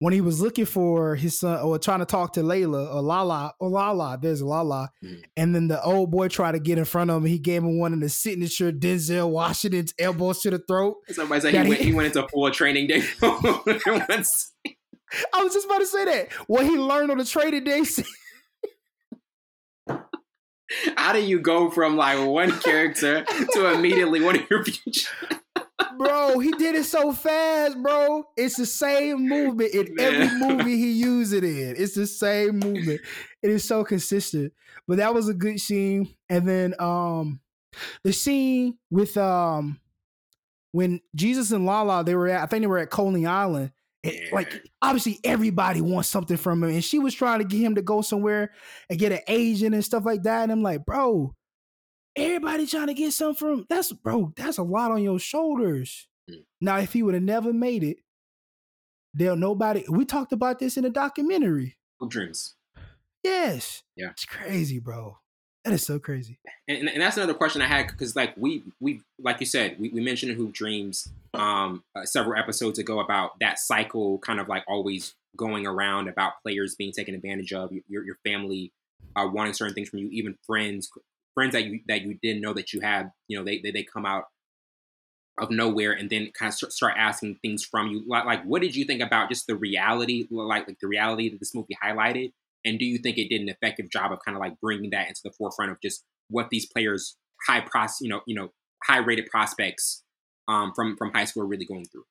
when he was looking for his son or trying to talk to Layla or Lala or Lala, there's Lala, mm. and then the old boy tried to get in front of him. He gave him one of the signature Denzel Washington's elbows to the throat. Somebody said he went, he went into a full training day. I was just about to say that. What he learned on the training day. How do you go from like one character to immediately one of your future? Bro, he did it so fast, bro. It's the same movement in Man. every movie he used it in. It's the same movement. It is so consistent. But that was a good scene. And then um the scene with um when Jesus and Lala, they were at, I think they were at Coney Island. And like obviously everybody wants something from him. And she was trying to get him to go somewhere and get an agent and stuff like that. And I'm like, bro, Everybody trying to get something from that's bro, that's a lot on your shoulders. Mm. Now, if he would have never made it, there nobody we talked about this in a documentary. Dreams. Yes. Yeah. It's crazy, bro. That is so crazy. And, and that's another question I had because, like we we like you said, we, we mentioned Hoop Dreams um uh, several episodes ago about that cycle, kind of like always going around about players being taken advantage of, your your family uh, wanting certain things from you, even friends friends that you that you didn't know that you had, you know, they they, they come out of nowhere and then kind of start asking things from you. Like, like, what did you think about just the reality, like like the reality that this movie highlighted? And do you think it did an effective job of kind of like bringing that into the forefront of just what these players, high pros, you know, you know, high rated prospects um, from from high school are really going through?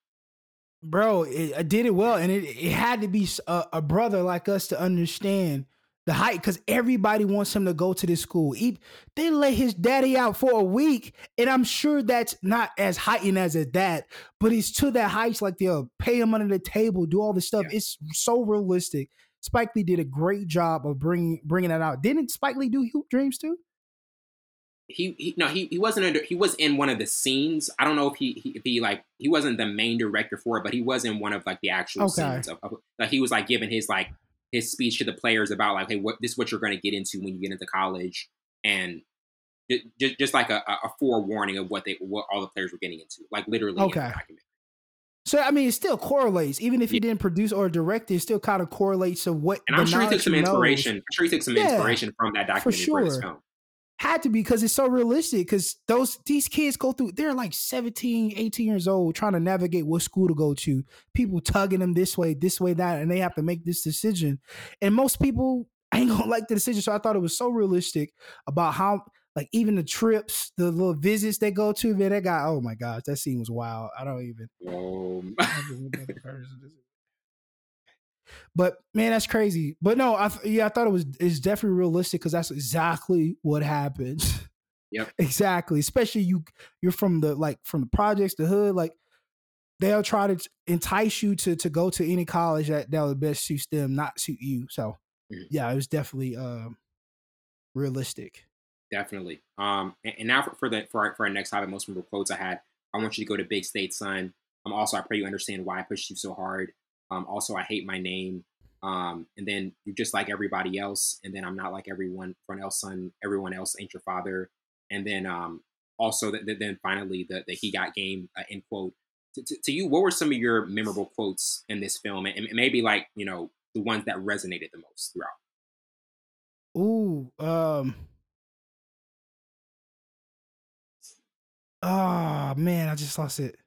Bro, it, I did it well, and it, it had to be a, a brother like us to understand the height because everybody wants him to go to this school. He, they let his daddy out for a week, and I'm sure that's not as heightened as his dad, but it's to that height. Like they'll pay him under the table, do all this stuff. Yeah. It's so realistic. Spike Lee did a great job of bringing bringing that out. Didn't Spike Lee do Hoop Dreams too? He, he no he, he wasn't under he was in one of the scenes. I don't know if he, he if he like he wasn't the main director for it, but he was in one of like the actual okay. scenes of, of like he was like giving his like his speech to the players about like, hey, what this is what you're going to get into when you get into college, and just, just like a, a forewarning of what they what all the players were getting into, like literally. Okay. So I mean, it still correlates, even if he didn't produce or direct it, it still kind of correlates to what. And I'm sure he took some inspiration. I'm sure he took some yeah, inspiration from that documentary for, sure. for film had to be because it's so realistic because those these kids go through they're like 17 18 years old trying to navigate what school to go to. People tugging them this way this way that and they have to make this decision. And most people ain't gonna like the decision so i thought it was so realistic about how like even the trips the little visits they go to man that guy oh my gosh that scene was wild. I don't even um. But man, that's crazy. But no, I yeah, I thought it was it's definitely realistic because that's exactly what happens. Yep. exactly. Especially you you're from the like from the projects, the hood, like they'll try to entice you to to go to any college that that would best suit them, not suit you. So mm-hmm. yeah, it was definitely um realistic. Definitely. Um and, and now for, for, the for our, for our next topic, most memorable quotes I had, I want you to go to Big State Son. Um also I pray you understand why I pushed you so hard. Um, also, I hate my name. Um, and then you're just like everybody else. And then I'm not like everyone, front else son, everyone else ain't your father. And then um, also, the, the, then finally, the, the he got game uh, end quote. To, to, to, you, what were some of your memorable quotes in this film? And, and, maybe like, you know, the ones that resonated the most throughout? Ooh, um, oh man, I just lost it.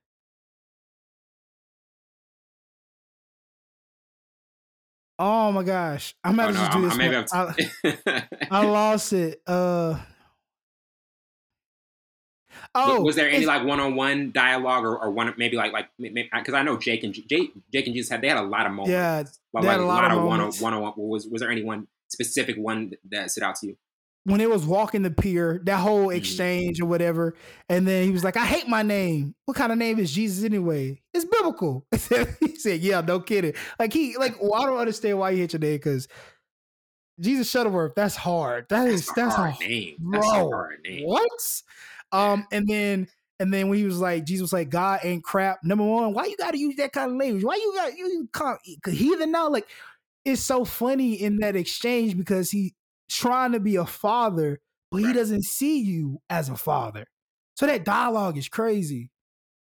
Oh my gosh. I might oh, just no, do this. Maybe I, I lost it. Uh Oh, was there any like one-on-one dialogue or, or one maybe like like because I know Jake and Jake, Jake and Jesus had they had a lot of moments. Yeah, like, had a lot, lot of, of one-on-one. Was was there any one specific one that stood out to you? When it was walking the pier, that whole exchange or whatever, and then he was like, "I hate my name. What kind of name is Jesus anyway? It's biblical." he said, "Yeah, no kidding." Like he, like well, I don't understand why you hate your name because Jesus Shuttlesworth. That's hard. That that's is that's hard a, name, bro. That's a hard name. What? Um, and then and then when he was like, Jesus was like, God ain't crap. Number one, why you got to use that kind of language? Why you got you can't heathen now? Like it's so funny in that exchange because he trying to be a father, but he doesn't see you as a father. So that dialogue is crazy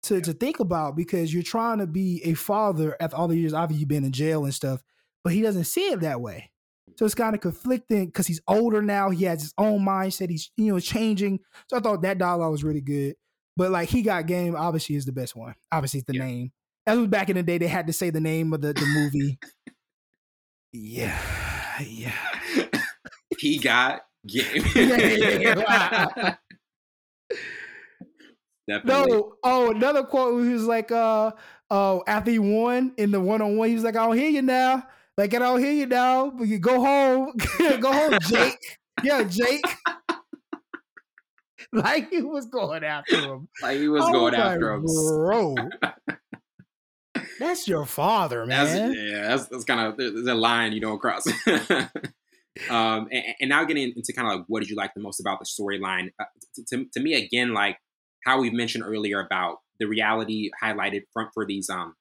to to think about because you're trying to be a father after all the years obviously you've been in jail and stuff, but he doesn't see it that way. So it's kind of conflicting because he's older now. He has his own mindset. He's you know changing. So I thought that dialogue was really good. But like he got game, obviously is the best one. Obviously, it's the yeah. name. As was back in the day, they had to say the name of the, the movie. yeah, yeah. He got game. Definitely. No, oh, another quote. He was like, uh, oh, after he won in the one on one, he was like, I don't hear you now. Like, I don't hear you now. But you go home, go home, Jake. yeah, Jake. like he was going after him. Like he was oh going after him, bro. that's your father, man. That's, yeah, that's, that's kind of there's a line you don't cross. Um, and, and, now getting into kind of like what did you like the most about the storyline? Uh, to, to, me, again, like how we mentioned earlier about the reality highlighted front for these um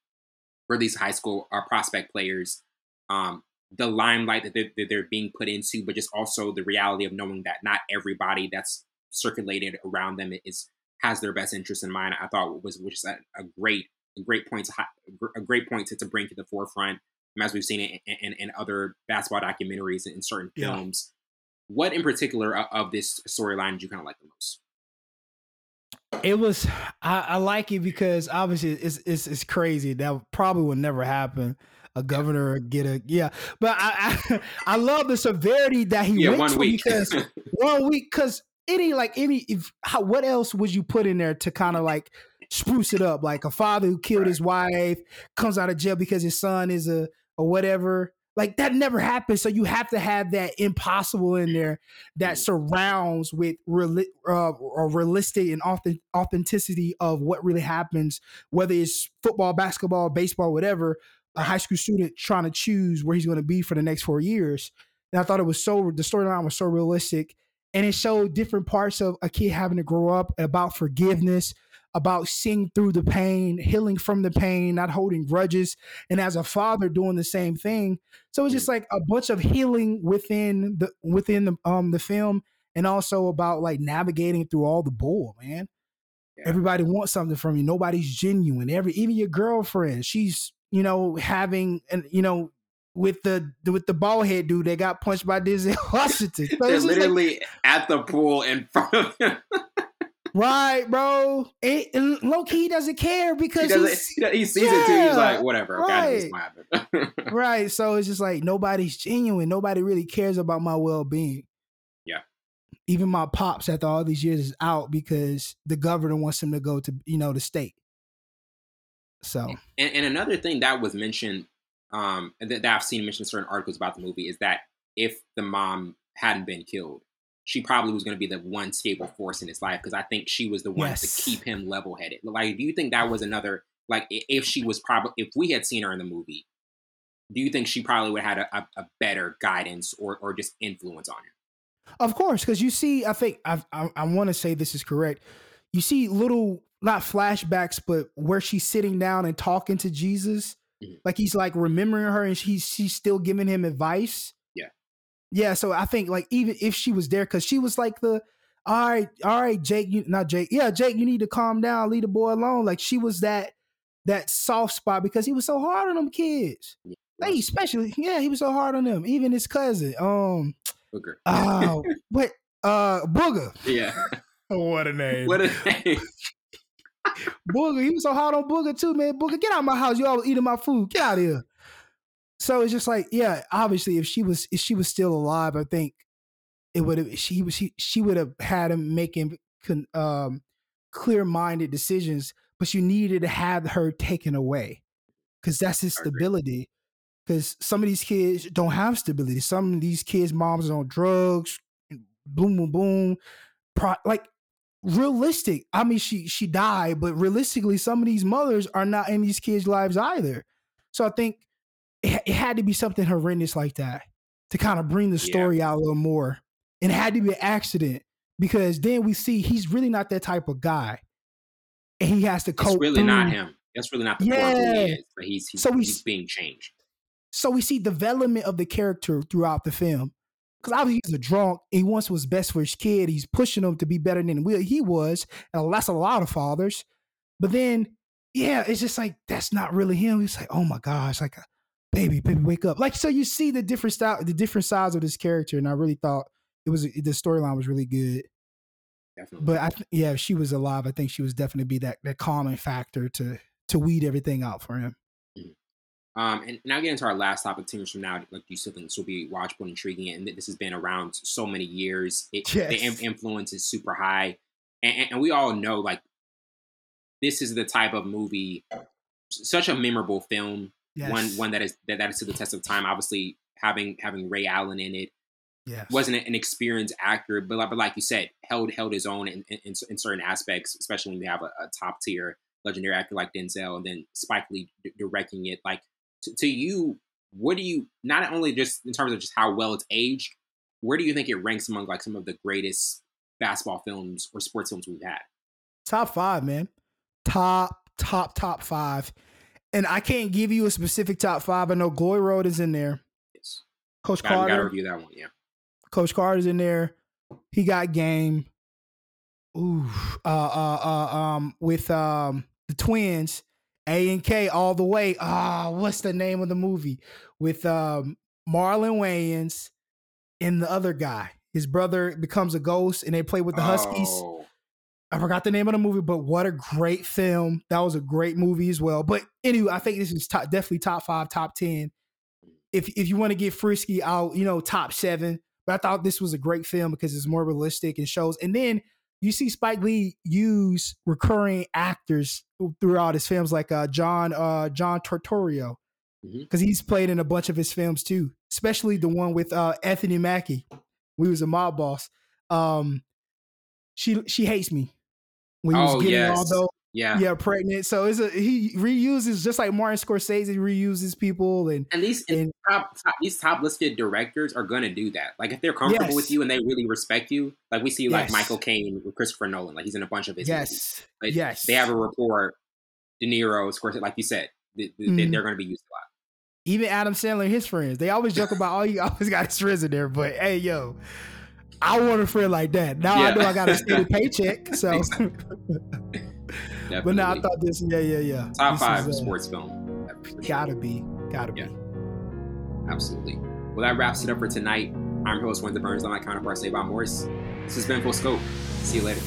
for these high school uh, prospect players, um, the limelight that they're, that they're being put into, but just also the reality of knowing that not everybody that's circulated around them is has their best interest in mind. I thought was is a, a great a great point to a great point to, to bring to the forefront as we've seen it in, in, in other basketball documentaries and in certain yeah. films. What in particular of this storyline did you kind of like the most? It was I, I, like it because obviously it's, it's it's crazy that probably would never happen. A governor get a yeah, but I I, I love the severity that he yeah, went one to week. because one week because it ain't like any if how what else would you put in there to kind of like spruce it up like a father who killed right. his wife comes out of jail because his son is a or whatever like that never happens. So you have to have that impossible in there that surrounds with real, uh, realistic and authentic, authenticity of what really happens, whether it's football, basketball, baseball, whatever. A high school student trying to choose where he's going to be for the next four years. And I thought it was so the storyline was so realistic, and it showed different parts of a kid having to grow up about forgiveness, about seeing through the pain, healing from the pain, not holding grudges, and as a father doing the same thing. So it's just like a bunch of healing within the within the um the film, and also about like navigating through all the bull, man. Yeah. Everybody wants something from you. Nobody's genuine. Every even your girlfriend, she's you know having and you know with the with the ball head dude that got punched by Denzel Washington. So They're literally like, at the pool in front of him. Right, bro. It, low key doesn't care because he, he sees yeah, it too. He's like, whatever. Right. right. So it's just like nobody's genuine. Nobody really cares about my well being. Yeah. Even my pops after all these years is out because the governor wants him to go to you know the state. So and, and another thing that was mentioned, um, that, that I've seen mentioned in certain articles about the movie is that if the mom hadn't been killed, she probably was going to be the one stable force in his life because I think she was the one yes. to keep him level headed. Like, do you think that was another like if she was probably if we had seen her in the movie, do you think she probably would have had a, a, a better guidance or or just influence on him? Of course, because you see, I think I I, I want to say this is correct. You see little not flashbacks, but where she's sitting down and talking to Jesus, mm-hmm. like he's like remembering her and she's she's still giving him advice yeah, so I think like even if she was there, because she was like the all right, all right, Jake, you not Jake, yeah, Jake, you need to calm down, leave the boy alone. Like she was that that soft spot because he was so hard on them kids. Yeah. Especially, yeah, he was so hard on them. Even his cousin, um, Booger. Oh, uh, what? Uh, Booger. Yeah. what a name. What a name. Booger, he was so hard on Booger too, man. Booger, get out of my house. You always eating my food. Get out of here. So it's just like, yeah, obviously, if she was if she was still alive, I think it would have she was she she would have had him making um, clear minded decisions, but you needed to have her taken away because that's his stability. Because some of these kids don't have stability. Some of these kids' moms are on drugs, boom, boom, boom. Pro- like realistic. I mean, she she died, but realistically, some of these mothers are not in these kids' lives either. So I think it, it had to be something horrendous like that to kind of bring the story yeah. out a little more. And it had to be an accident because then we see he's really not that type of guy. And he has to cope. It's really through. not him. That's really not the yeah. he is, but he's, he's, so we, he's being changed. So we see development of the character throughout the film. Because obviously he's a drunk. He wants what's best for his kid. He's pushing him to be better than he was. And that's a lot of fathers. But then, yeah, it's just like that's not really him. He's like, oh my gosh, like, uh, baby, baby, wake up. Like, so you see the different style, the different sides of this character, and I really thought it was the storyline was really good. Definitely. But I, th- yeah, if she was alive, I think she was definitely be that that calming factor to to weed everything out for him. Um, and now get into our last topic, two years from now. Like, do you still think this will be watchable, and intriguing? And this has been around so many years. It, Yes. The in- influence is super high, and, and- and we all know like this is the type of movie, such a memorable film. Yes. One one that is that, that is to the test of time. Obviously, having having Ray Allen in it yes. wasn't an experienced actor, but like, but like you said, held held his own in, in, in certain aspects, especially when you have a, a top tier legendary actor like Denzel, and then Spike Lee d- directing it. Like to, to you, what do you not only just in terms of just how well it's aged, where do you think it ranks among like some of the greatest basketball films or sports films we've had? top five, man. Top, top, top five. And I can't give you a specific top five. I know Glory Road is in there. Yes, Coach gotta, we gotta Carter. review that one. Yeah, Coach Carter's in there. He got game. Ooh, uh, uh, uh, um, with um the twins, A and K all the way. Ah, what's the name of the movie with um Marlon Wayans and the other guy? His brother becomes a ghost, and they play with the Huskies. Oh, I forgot the name of the movie, but what a great film! That was a great movie as well. But anyway, I think this is top, definitely top five, top ten. If if you want to get frisky, I'll you know top seven. But I thought this was a great film because it's more realistic and shows. And then you see Spike Lee use recurring actors throughout his films, like uh, John uh, John Turturro, because he's played in a bunch of his films too, especially the one with uh, Anthony Mackie. We was a mob boss. Um, she she hates me when he was Oh, getting all those yeah. yeah pregnant. So it's a he reuses just like Martin Scorsese reuses people and And these and and top, top these top listed directors are gonna do that. Like if they're comfortable with you and they really respect you, like we see like Yes. Michael Caine with Christopher Nolan, like he's in a bunch of his movies. yes Like, yes They have a rapport. De Niro, Scorsese, like you said, they, Mhm. they're gonna be used a lot. even Adam Sandler and his friends. They always joke about, oh, you always got his friends in there. But hey, yo, I want a friend like that. Now I know I got a steady paycheck. So, but now I thought this, yeah, yeah, yeah. top This five is, uh, sports film. ever, for sure. Gotta be, gotta Yeah. be. Absolutely. Well, that wraps it up for tonight. I'm your host, Wendy Burns. I'm my counterpart, Savon Morris. This has been Full Scope. See you later.